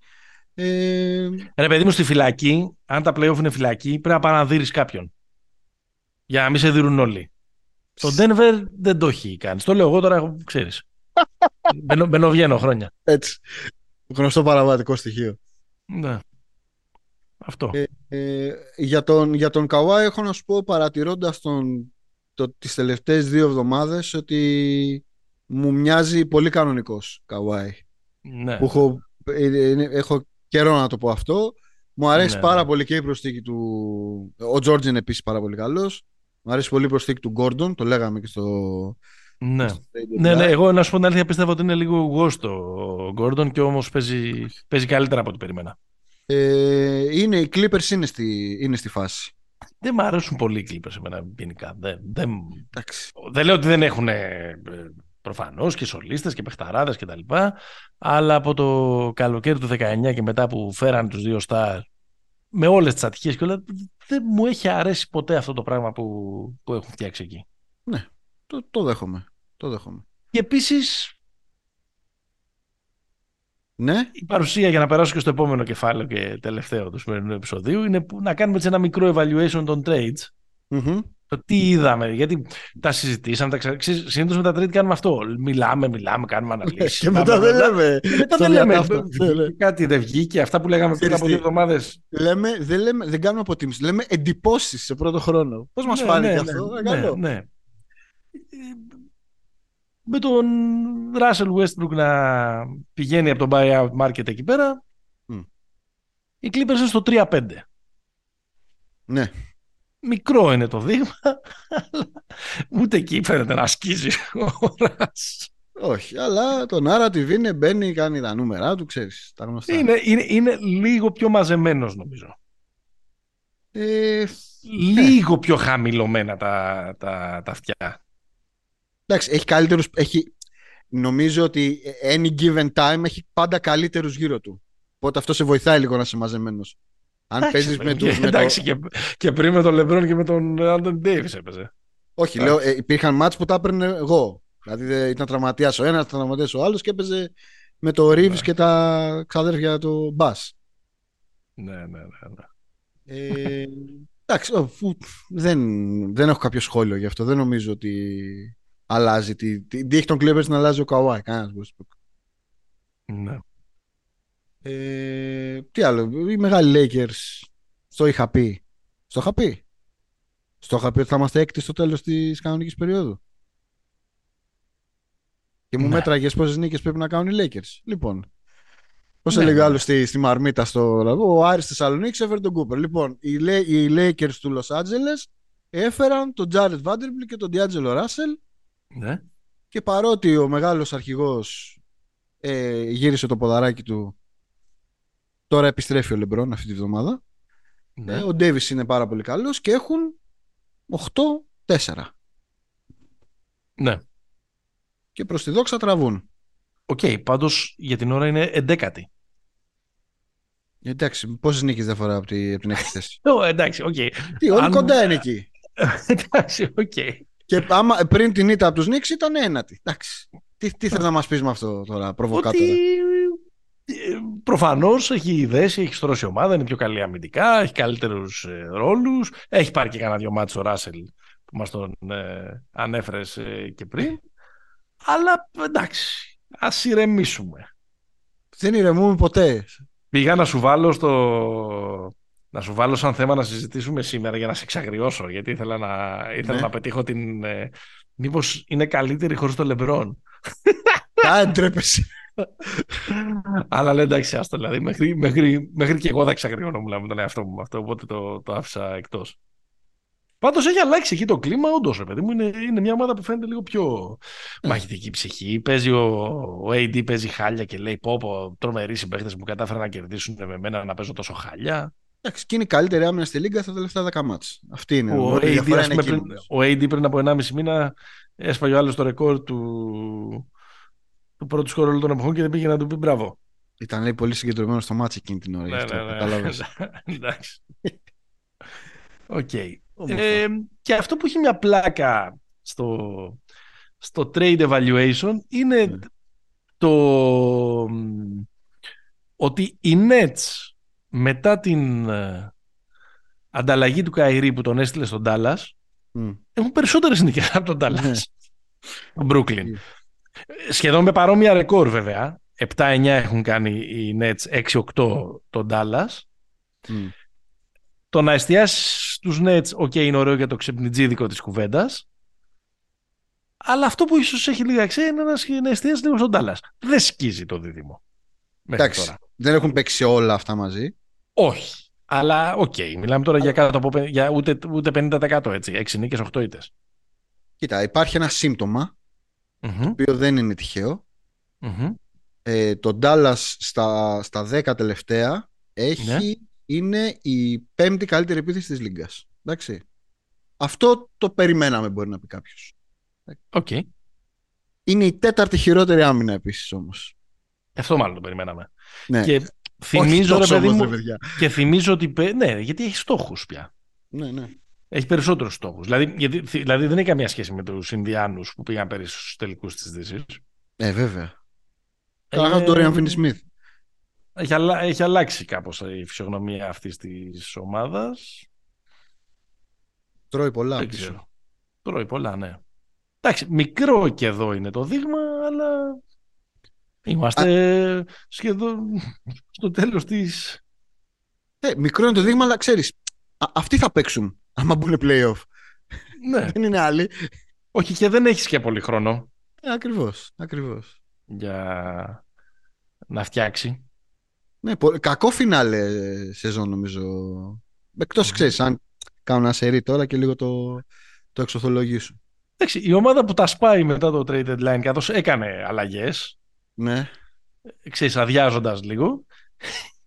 Ε, Ρε παιδί μου, στη φυλακή, αν τα playoff είναι φυλακή, πρέπει να παραδείρει κάποιον. Για να μην σε δίνουν όλοι. Το Denver δεν το έχει κάνει. Το λέω εγώ τώρα, ξέρεις. Μπαίνω, μπαίνω, βγαίνω χρόνια. έτσι. Γνωστό παραβατικό στοιχείο. Ναι. Αυτό. Ε, ε, για, τον, για τον Καουάι έχω να σου πω παρατηρώντας τον το, τις τελευταίες δύο εβδομάδες ότι μου μοιάζει πολύ κανονικός Καουάι. ναι. Που έχω, ε, ε, έχω καιρό να το πω αυτό. Μου αρέσει Ναι, πάρα ναι. πολύ και η προσθήκη του. Ο Τζόρτζ είναι επίσης πάρα πολύ καλός. Μου αρέσει πολύ η προσθήκη του Γκόρντον, το λέγαμε και στο. ναι. στο Trade Ναι, ναι, Deadline. εγώ να σου πω την αλήθεια πιστεύω ότι είναι λίγο γόστο ο Γκόρντον και όμως παίζει, παίζει καλύτερα από ό,τι περίμενα. Ε, είναι, οι Clippers είναι στη, είναι στη φάση. Δεν μου αρέσουν πολύ οι Clippers εμένα γενικά. Δεν, δεν, Εντάξει. δεν λέω ότι δεν έχουν προφανώς και σολίστες και παιχταράδες και τα λοιπά, αλλά από το καλοκαίρι του 19 και μετά που φέραν τους δύο στάρ με όλες τις ατυχίες και όλα, δεν μου έχει αρέσει ποτέ αυτό το πράγμα που, που έχουν φτιάξει εκεί. Το, το δέχομαι. Το δέχομαι. Και επίσης Ναι. η παρουσία για να περάσω και στο επόμενο κεφάλαιο και τελευταίο του σημερινού επεισοδίου είναι που να κάνουμε έτσι ένα μικρό evaluation των trades. Μμμ. Το τι είδαμε, γιατί τα συζητήσαμε, τα ξα... συνήθως με τα trade κάνουμε αυτό. Μιλάμε, μιλάμε, κάνουμε αναλύσεις. Και μετά δεν λέμε. Και μετά στο δεν λέμε. διατάφτα. Ναι, ναι. Κάτι δεν βγήκε. Αυτά που λέγαμε πριν Ξέρεις από δύο τι. εβδομάδες. Λέμε, δεν, λέμε, δεν κάνουμε αποτίμηση. Λέμε εντυπώσεις σε πρώτο χρόνο. Πώς μας φάνηκε αυτό, ε, ναι, καλό. ναι. Ε, Με τον Russell Westbrook να πηγαίνει από το buyout market εκεί πέρα, Μμ. οι Clippers είναι στο 3-5. Ναι. Μικρό είναι το δείγμα, αλλά ούτε εκεί φαίνεται να σκίζει ο Ρας. Όχι, αλλά το narrative είναι μπαίνει, κάνει τα νούμερα του, ξέρεις, τα γνωστά. Είναι, είναι, είναι λίγο πιο μαζεμένος νομίζω. Ε, Λίγο πιο χαμηλωμένα τα, τα, τα αυτιά. εντάξει, έχει καλύτερους, έχει, νομίζω ότι any given time έχει πάντα καλύτερους γύρω του. Οπότε αυτό σε βοηθάει λίγο να είσαι μαζεμένος. Αν Εντάξει, παίζεις με, και- τους, με το... εντάξει, και, και πριν με τον Λεμπρόν και με τον Άντων Ντέιβις έπαιζε. Όχι, λέω, ε, υπήρχαν μάτς που τα έπαιρνε εγώ. Δηλαδή δεν- ήταν τραυματίας ο ένας, ήταν τραυματίας ο άλλος και έπαιζε με το Reeves Ναι. και τα ξαδέρφια του Μπάς. Ναι, ναι, ναι. ναι. Ε, εντάξει, δεν, δεν έχω κάποιο σχόλιο γι' αυτό. Δεν νομίζω ότι αλλάζει. Τι, τι, τι έχει τον Clippers να αλλάζει ο Καουάι. Κανένας Ναι. Ε, τι άλλο, οι μεγάλοι Lakers στο είχα πει. Στο είχα πει. Στο είχα πει ότι θα είμαστε έκτη στο τέλος της κανονικής περίοδου. Και μου ναι. μέτραγες πόσες νίκες πρέπει να κάνουν οι Lakers. Λοιπόν, Πώς ναι, έλεγε ναι. άλλο στη, στη Μαρμίτα στο Ο Άρης Θεσσαλονίκης έφερε τον Κούπερ. Λοιπόν, οι, οι Lakers του Los Angeles έφεραν τον Jared Vanderbilt και τον D'Angelo Russell. Ναι. Και παρότι ο μεγάλος αρχηγός ε, γύρισε το ποδαράκι του, τώρα επιστρέφει ο Λεμπρόν αυτή τη βδομάδα. Ναι. Ε, ο Ντέβις είναι πάρα πολύ καλός και έχουν 8-4. Ναι. Και προς τη δόξα τραβούν. OK, okay, πάντως για την ώρα είναι εντέκατη. Εντάξει, πόσες νίκες διαφορά από, τη, από την έκτη θέση; εντάξει, OK. Okay. Τι, όλοι Αν... κοντά είναι εκεί. εντάξει, οκ. Okay. Και άμα, πριν την ήττα από τους Νικς ήταν ένατη. Εντάξει. Τι, τι θέλει να μας πεις με αυτό τώρα, προβοκάτορα. Ότι ε, προφανώς έχει δέσει, έχει στρώσει ομάδα, είναι πιο καλή αμυντικά, έχει καλύτερους ε, ρόλους. Έχει πάρει και κανένα δυο ματς ο Ράσελ που μας τον ε, ανέφερες ε, και πριν. Αλλά εντάξει, ας ηρεμήσουμε. Δεν ηρεμούμε ποτέ. Πήγα να σου βάλω στο. Να σου βάλω σαν θέμα να συζητήσουμε σήμερα για να σε εξαγριώσω, γιατί ήθελα να, ήθελα ναι. να πετύχω την... Ε, μήπως είναι καλύτερη χωρίς το Λεμπρόν. Α, ντρέπεσαι. Αλλά λέει εντάξει, άστο, δηλαδή μέχρι, μέχρι, μέχρι και εγώ θα εξαγριώνω με τον εαυτό μου αυτό, οπότε το, το άφησα εκτός. Πάντως έχει αλλάξει εκεί το κλίμα, όντως, ρε παιδί μου. Είναι, είναι μια ομάδα που φαίνεται λίγο πιο mm. μαχητική ψυχή. Παίζει ο, ο AD, παίζει χάλια και λέει: Πω, πω τρομεροί συμπαίκτες που κατάφεραν να κερδίσουν με μένα να παίζω τόσο χάλια. Εντάξει, και είναι η καλύτερη άμυνα στη Λίγκα στα τελευταία 10 ματς. Αυτή είναι. Ο, ο, AD, είναι πριν, ο AD πριν από 1,5 μήνα έσπαγε ο άλλος το ρεκόρ του, του πρώτου σκόρερ όλων των εποχών και δεν πήγε να του πει μπράβο. Ήταν λέει, πολύ συγκεντρωμένος στο ματς εκείνη την ώρα. Ναι, ναι, ναι. Εντάξει. Οκ. Ε, και αυτό που έχει μια πλάκα στο, στο trade evaluation είναι ναι. το ότι οι Nets μετά την ε, ανταλλαγή του Καϊρή που τον έστειλε στον Dallas έχουν περισσότερες νίκες από τον Dallas. Ναι. Τον Brooklyn. Σχεδόν με παρόμοια ρεκόρ βέβαια. 7-9 έχουν κάνει οι Nets, 6-8 τον Dallas. Mm. Το να εστιάσεις στους Nets, OK, είναι ωραίο για το ξεπνιτζίδικο της κουβέντας. Αλλά αυτό που ίσως έχει λίγα αξία είναι να εστιάσεις λίγο στον Dallas. Δεν σκίζει το δίδυμο. Εντάξει. Τώρα. Δεν έχουν παίξει όλα αυτά μαζί. Όχι. Αλλά OK, okay, μιλάμε τώρα για, κάτω από, για ούτε, ούτε 50% έτσι. 6 νίκες, 8 ήττες. Κοίτα, υπάρχει ένα σύμπτωμα το οποίο δεν είναι τυχαίο. Ε, το Dallas στα, στα 10 τελευταία έχει, ναι. είναι η πέμπτη καλύτερη επίθεση της Λίγκας. Εντάξει. Αυτό το περιμέναμε μπορεί να πει κάποιος. Okay. Είναι η τέταρτη χειρότερη άμυνα επίσης όμως. Αυτό μάλλον το περιμέναμε. Ναι. Και θυμίζω, ρε παιδί μου, και θυμίζω ότι. Ναι, γιατί έχει στόχους πια. Ναι, ναι. Έχει περισσότερους στόχους. Δηλαδή, γιατί, δηλαδή δεν έχει καμία σχέση με τους Ινδιάνους που πήγαν πέρυσι στους τελικούς της Δύσης. Ε, βέβαια. Καλά, ε, τον Φίνι Σμιθ. Έχει, αλλα... έχει αλλάξει κάπως η φυσιογνωμία αυτής της ομάδας. Τρώει πολλά. Δεν ξέρω. Τρώει πολλά, ναι. Εντάξει, μικρό και εδώ είναι το δείγμα, αλλά είμαστε σχεδόν στο τέλος της... Ε, μικρό είναι το δείγμα, αλλά ξέρεις, αυτοί θα παίξουν άμα μπουν playoff. Ναι. δεν είναι άλλοι. Όχι και δεν έχεις και πολύ χρόνο. Ε, ακριβώς, ακριβώς. Για να φτιάξει. Ναι, κακό φινάλε σεζόν νομίζω. Εκτός, mm. ξέρεις, αν κάνω ένα σερί τώρα και λίγο το, το εξοθολογήσουν. Εντάξει, η ομάδα που τα σπάει μετά το trade deadline καθώς έκανε αλλαγές ναι. ξέρεις, αδειάζοντας λίγο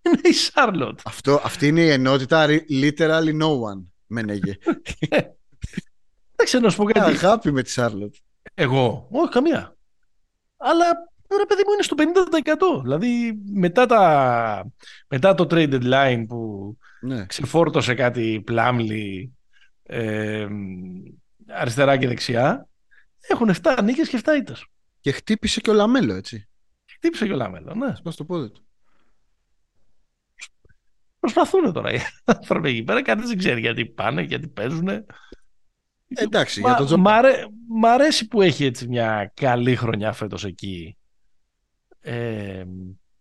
είναι η Σάρλοτ. Αυτό, αυτή είναι η ενότητα literally no one μένεγε. Δεν ξέρω να σου πω κάτι. Αγάπη με τη Σάρλοτ. Εγώ, όχι καμία. Αλλά ρε παιδί μου είναι στο 50%. Δηλαδή μετά, τα, μετά το trade deadline που ναι. ξεφόρτωσε κάτι πλάμλι ε, αριστερά και δεξιά έχουν 7 νίκες και 7 ήττες. Και χτύπησε και ο Λαμέλο έτσι. Χτύπησε και ο Λαμέλο, ναι. Σπάς το πόδι του. Προσπαθούν τώρα οι άνθρωποι εκεί πέρα. Κανείς δεν ξέρει γιατί πάνε, γιατί παίζουν. Εντάξει, Μα, για τον Τζο... μ, αρέ- μ' αρέσει που έχει έτσι μια καλή χρονιά φέτος εκεί ε,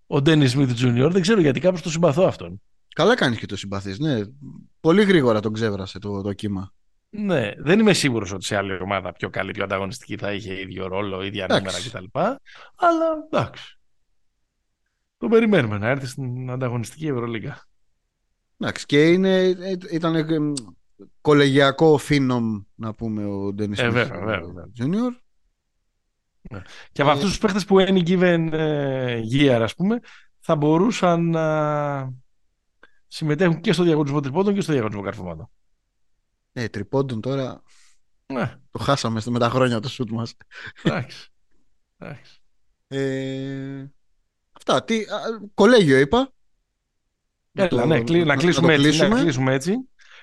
ο Ντένι Σμιθ Τζούνιορ. Δεν ξέρω γιατί κάπως το συμπαθώ αυτόν. Καλά κάνεις και το συμπαθείς, ναι. Πολύ γρήγορα τον ξέβρασε το, το κύμα. Ναι, δεν είμαι σίγουρος ότι σε άλλη ομάδα πιο καλή, πιο ανταγωνιστική θα είχε ίδιο ρόλο, ίδια Εντάξει. νούμερα κτλ. Αλλά εντάξει. Το περιμένουμε να έρθει στην ανταγωνιστική Ευρωλίγκα. Εντάξει, και είναι, ε, ήταν ε, μ, κολεγιακό φίνομ, να πούμε, ο Ντένις Ε, βέβαια, βέβαια, βέβαια. Junior. Και από Ε, αυτούς τους παίχτες που είναι given ε, year, ας πούμε, θα μπορούσαν να συμμετέχουν και στο διαγωνισμό τριπώντων και στο διαγωνισμό καρφωμάτων. Ε, τριπώντων τώρα Ναι, το χάσαμε στο- με τα χρόνια το σουτ μας. εντάξει. εντάξει. Ε, αυτά. Τι, α, κολέγιο είπα. Να Έλα, το- ναι, κλει- να- να, να κλείσουμε το έτσι, κλείσουμε. να κλείσουμε έτσι.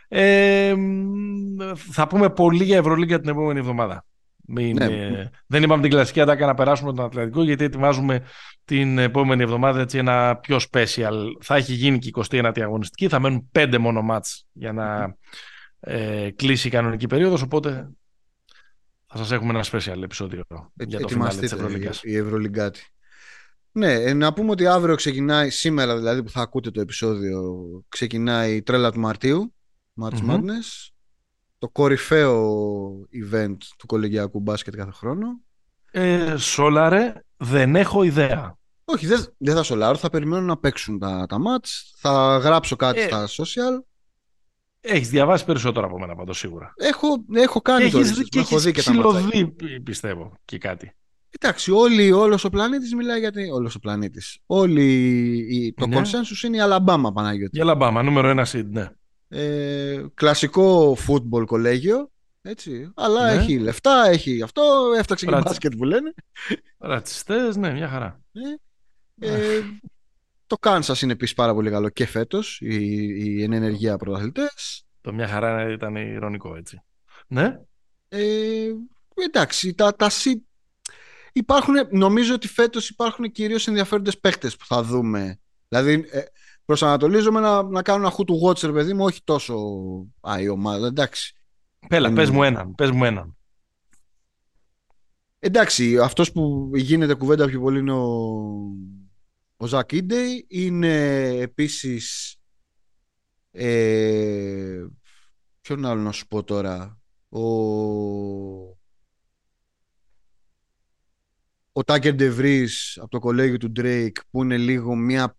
Ε, μ, θα πούμε πολύ για Ευρωλίγκα την επόμενη εβδομάδα. Μην, Ναι. ε, δεν είπαμε την κλασική ατάκα να περάσουμε τον Ατλαντικό γιατί ετοιμάζουμε την επόμενη εβδομάδα έτσι, ένα πιο special. Θα έχει γίνει και η 29η αγωνιστική, θα μένουν πέντε μόνο μάτς για να ε, κλείσει η κανονική περίοδος, οπότε θα σας έχουμε ένα special επεισόδιο Ε, για το φινάλε της ετοιμαστείτε Ευρωλίγκας. η, η Ευρωλυγκάτη. Ναι, ε, να πούμε ότι αύριο ξεκινάει, σήμερα δηλαδή που θα ακούτε το επεισόδιο, ξεκινάει η τρέλα του Μαρτίου, March Μμμ. Madness, το κορυφαίο event του κολεγιακού μπάσκετ κάθε χρόνο. Ε, Σόλαρε, δεν έχω ιδέα. Όχι, δεν, δεν θα σολάρω, θα περιμένω να παίξουν τα, τα match, θα γράψω κάτι Ε, στα social. Έχεις διαβάσει περισσότερο από μένα πάντως σίγουρα. Έχω, έχω κάνει το έχεις, research, και έχω έχεις δει και τα ματσάκια. ξυλοδεί, πι- πιστεύω, και κάτι. Εντάξει, όλοι, όλος ο πλανήτης μιλάει για την... Όλος ο πλανήτης. Όλοι, οι- το Ναι. consensus είναι η Αλαμπάμα, Παναγιώτη. Για Λαμπάμα, νούμερο ένα seed, ναι. Ε, κλασικό football κολέγιο, έτσι. Αλλά Ναι. έχει λεφτά, έχει αυτό, έφταξε και Ρατσι- μπάσκετ που λένε. Ρατσιστές, ναι, μια χαρά. Ε, το Kansas είναι επίσης πάρα πολύ καλό και φέτος, οι, οι εν ενεργεία πρωταθλητές. Το μια χαρά ήταν ηρωνικό, έτσι. Ναι, Ε, εντάξει, τα, τα seed υπάρχουν, νομίζω ότι φέτος υπάρχουν κυρίως ενδιαφέροντες παίχτες που θα δούμε. Δηλαδή, ε, προσανατολίζομαι να, να κάνω ένα χου του watch, ρε παιδί μου, όχι τόσο α, η ομάδα, εντάξει. πέλα, Δεν πες είναι. μου έναν, πες μου έναν. Εντάξει, αυτός που γίνεται κουβέντα πιο πολύ είναι ο, ο Ζακ Ίντεϊ. Είναι επίσης ε, ποιον άλλο να σου πω τώρα ο ο Τάκερ Ντεβρίς από το κολέγιο του Drake που είναι λίγο μια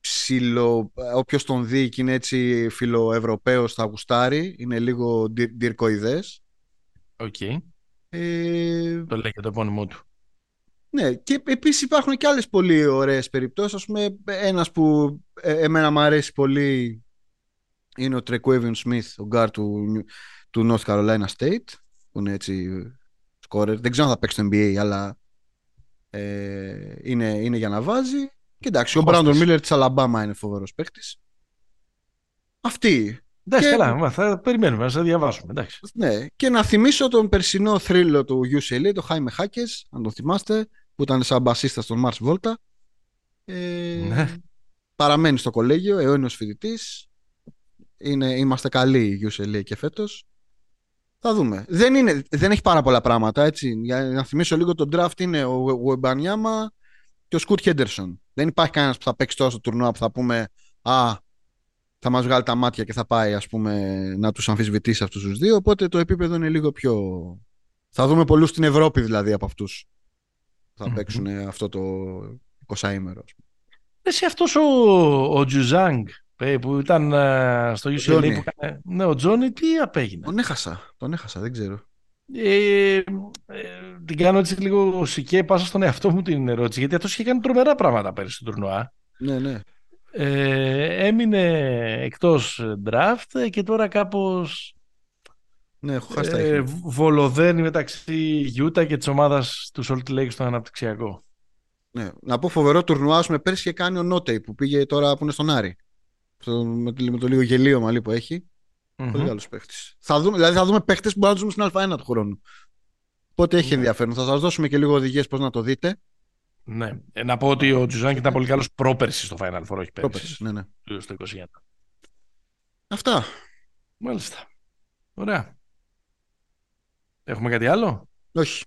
ψιλο όποιος τον δει και είναι έτσι φιλοευρωπαίος θα γουστάρει είναι λίγο ντυρ- ντυρκοειδές Οκ, ε, το λέει και το επώνυμό του. Ναι, και επίσης υπάρχουν και άλλες πολύ ωραίες περιπτώσεις. Ας πούμε, ένας που ε, εμένα μου αρέσει πολύ είναι ο Τερκουέιβιον Σμιθ, ο γκαρντ του, του North Carolina State, που είναι έτσι σκόρερ. Δεν ξέρω αν θα παίξει στο NBA, αλλά ε, είναι, είναι για να βάζει. Και εντάξει, ο Χώστης. Μπράντον Μίλλερ της Αλαμπάμα είναι φοβερός παίκτης. Αυτή. Εντάξει, Και- καλά, μα, θα περιμένουμε να σε διαβάσουμε, εντάξει. Ναι, και να θυμίσω τον περσινό θρύλο του UCLA, το Jaime Hackes, αν το θυμάστε, που ήταν σαν μπασίστα στον Mars Volta. Ε, Ναι. Παραμένει στο κολέγιο, αιώνιος φοιτητής. Είναι, είμαστε καλοί UCLA και φέτος. Θα δούμε. Δεν, είναι, δεν έχει πάρα πολλά πράγματα, έτσι. Για να θυμίσω λίγο τον draft είναι ο Βεμπανιάμα και ο Σκουτ Χέντερσον. Δεν υπάρχει κανένας που θα παίξει τόσο στο τουρνουά που θα πούμε «Α, θα μας βγάλει τα μάτια και θα πάει ας πούμε να τους αμφισβητήσει αυτούς τους δύο οπότε το επίπεδο είναι λίγο πιο θα δούμε πολλούς στην Ευρώπη δηλαδή από αυτούς που θα Μμμ. παίξουν αυτό το 20 ημέρο Εσύ αυτός ο, ο Τζουζάνγκ ε, που ήταν ε, στο UCLA Τζόνι. που έκανε... Ναι, ο Τζόνι, τι απέγινε. τον έχασα, τον έχασα δεν ξέρω Ε, ε, την κάνω έτσι λίγο σικέ, πάσα στον εαυτό μου την ερώτηση, γιατί αυτός είχε κάνει τρομερά πράγματα πέρυσι στο τουρνουά. ναι ναι Ε, έμεινε εκτός draft και τώρα κάπως ναι έχω χάσει τα ε, ίχνη. βολοδένει μεταξύ Utah και της ομάδας του Salt Lake στο αναπτυξιακό. ναι. να πω φοβερό τουρνουά ας πούμε πέρσι είχε κάνει ο Νότεϊ που πήγε τώρα που είναι στον Άρη Στο- με, το- με το λίγο γελίο μαλλί που έχει Μμμ. Πολύ καλός παίχτης. Θα δούμε, δηλαδή θα δούμε παίχτες που μπορούμε να τους δούμε στην Α1 του χρόνου. Οπότε έχει Ναι. ενδιαφέρον. Θα σας δώσουμε και λίγο οδηγίες πώς να το δείτε. Ναι. Ε, να πω ότι ο Τζουζάνγκ ήταν πολύ καλός πρόπερσης στο Final Four, όχι πέρυσι. Πρόπερσης, ναι, ναι. του- Στο 21. Αυτά. Μάλιστα. Ωραία. Έχουμε κάτι άλλο; Όχι.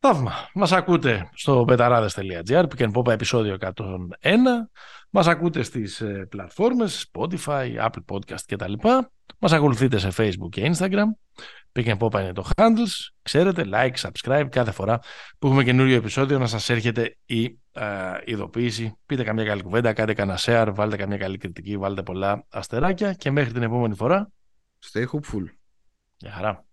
Θαύμα. Μας ακούτε στο πεταράδες.gr, Pick and επεισόδιο 101. Μας ακούτε στις ε, πλατφόρμες Spotify, Apple Podcast κτλ. Μας ακολουθείτε σε Facebook και Instagram. Pick and είναι το handles. Ξέρετε, like, subscribe κάθε φορά που έχουμε καινούριο επεισόδιο να σας έρχεται η ε, ειδοποίηση. Πείτε καμιά καλή κουβέντα, κάντε κανένα share, βάλτε καμιά καλή κριτική, βάλτε πολλά αστεράκια και μέχρι την επόμενη φορά. Stay hopeful. Γεια χαρά.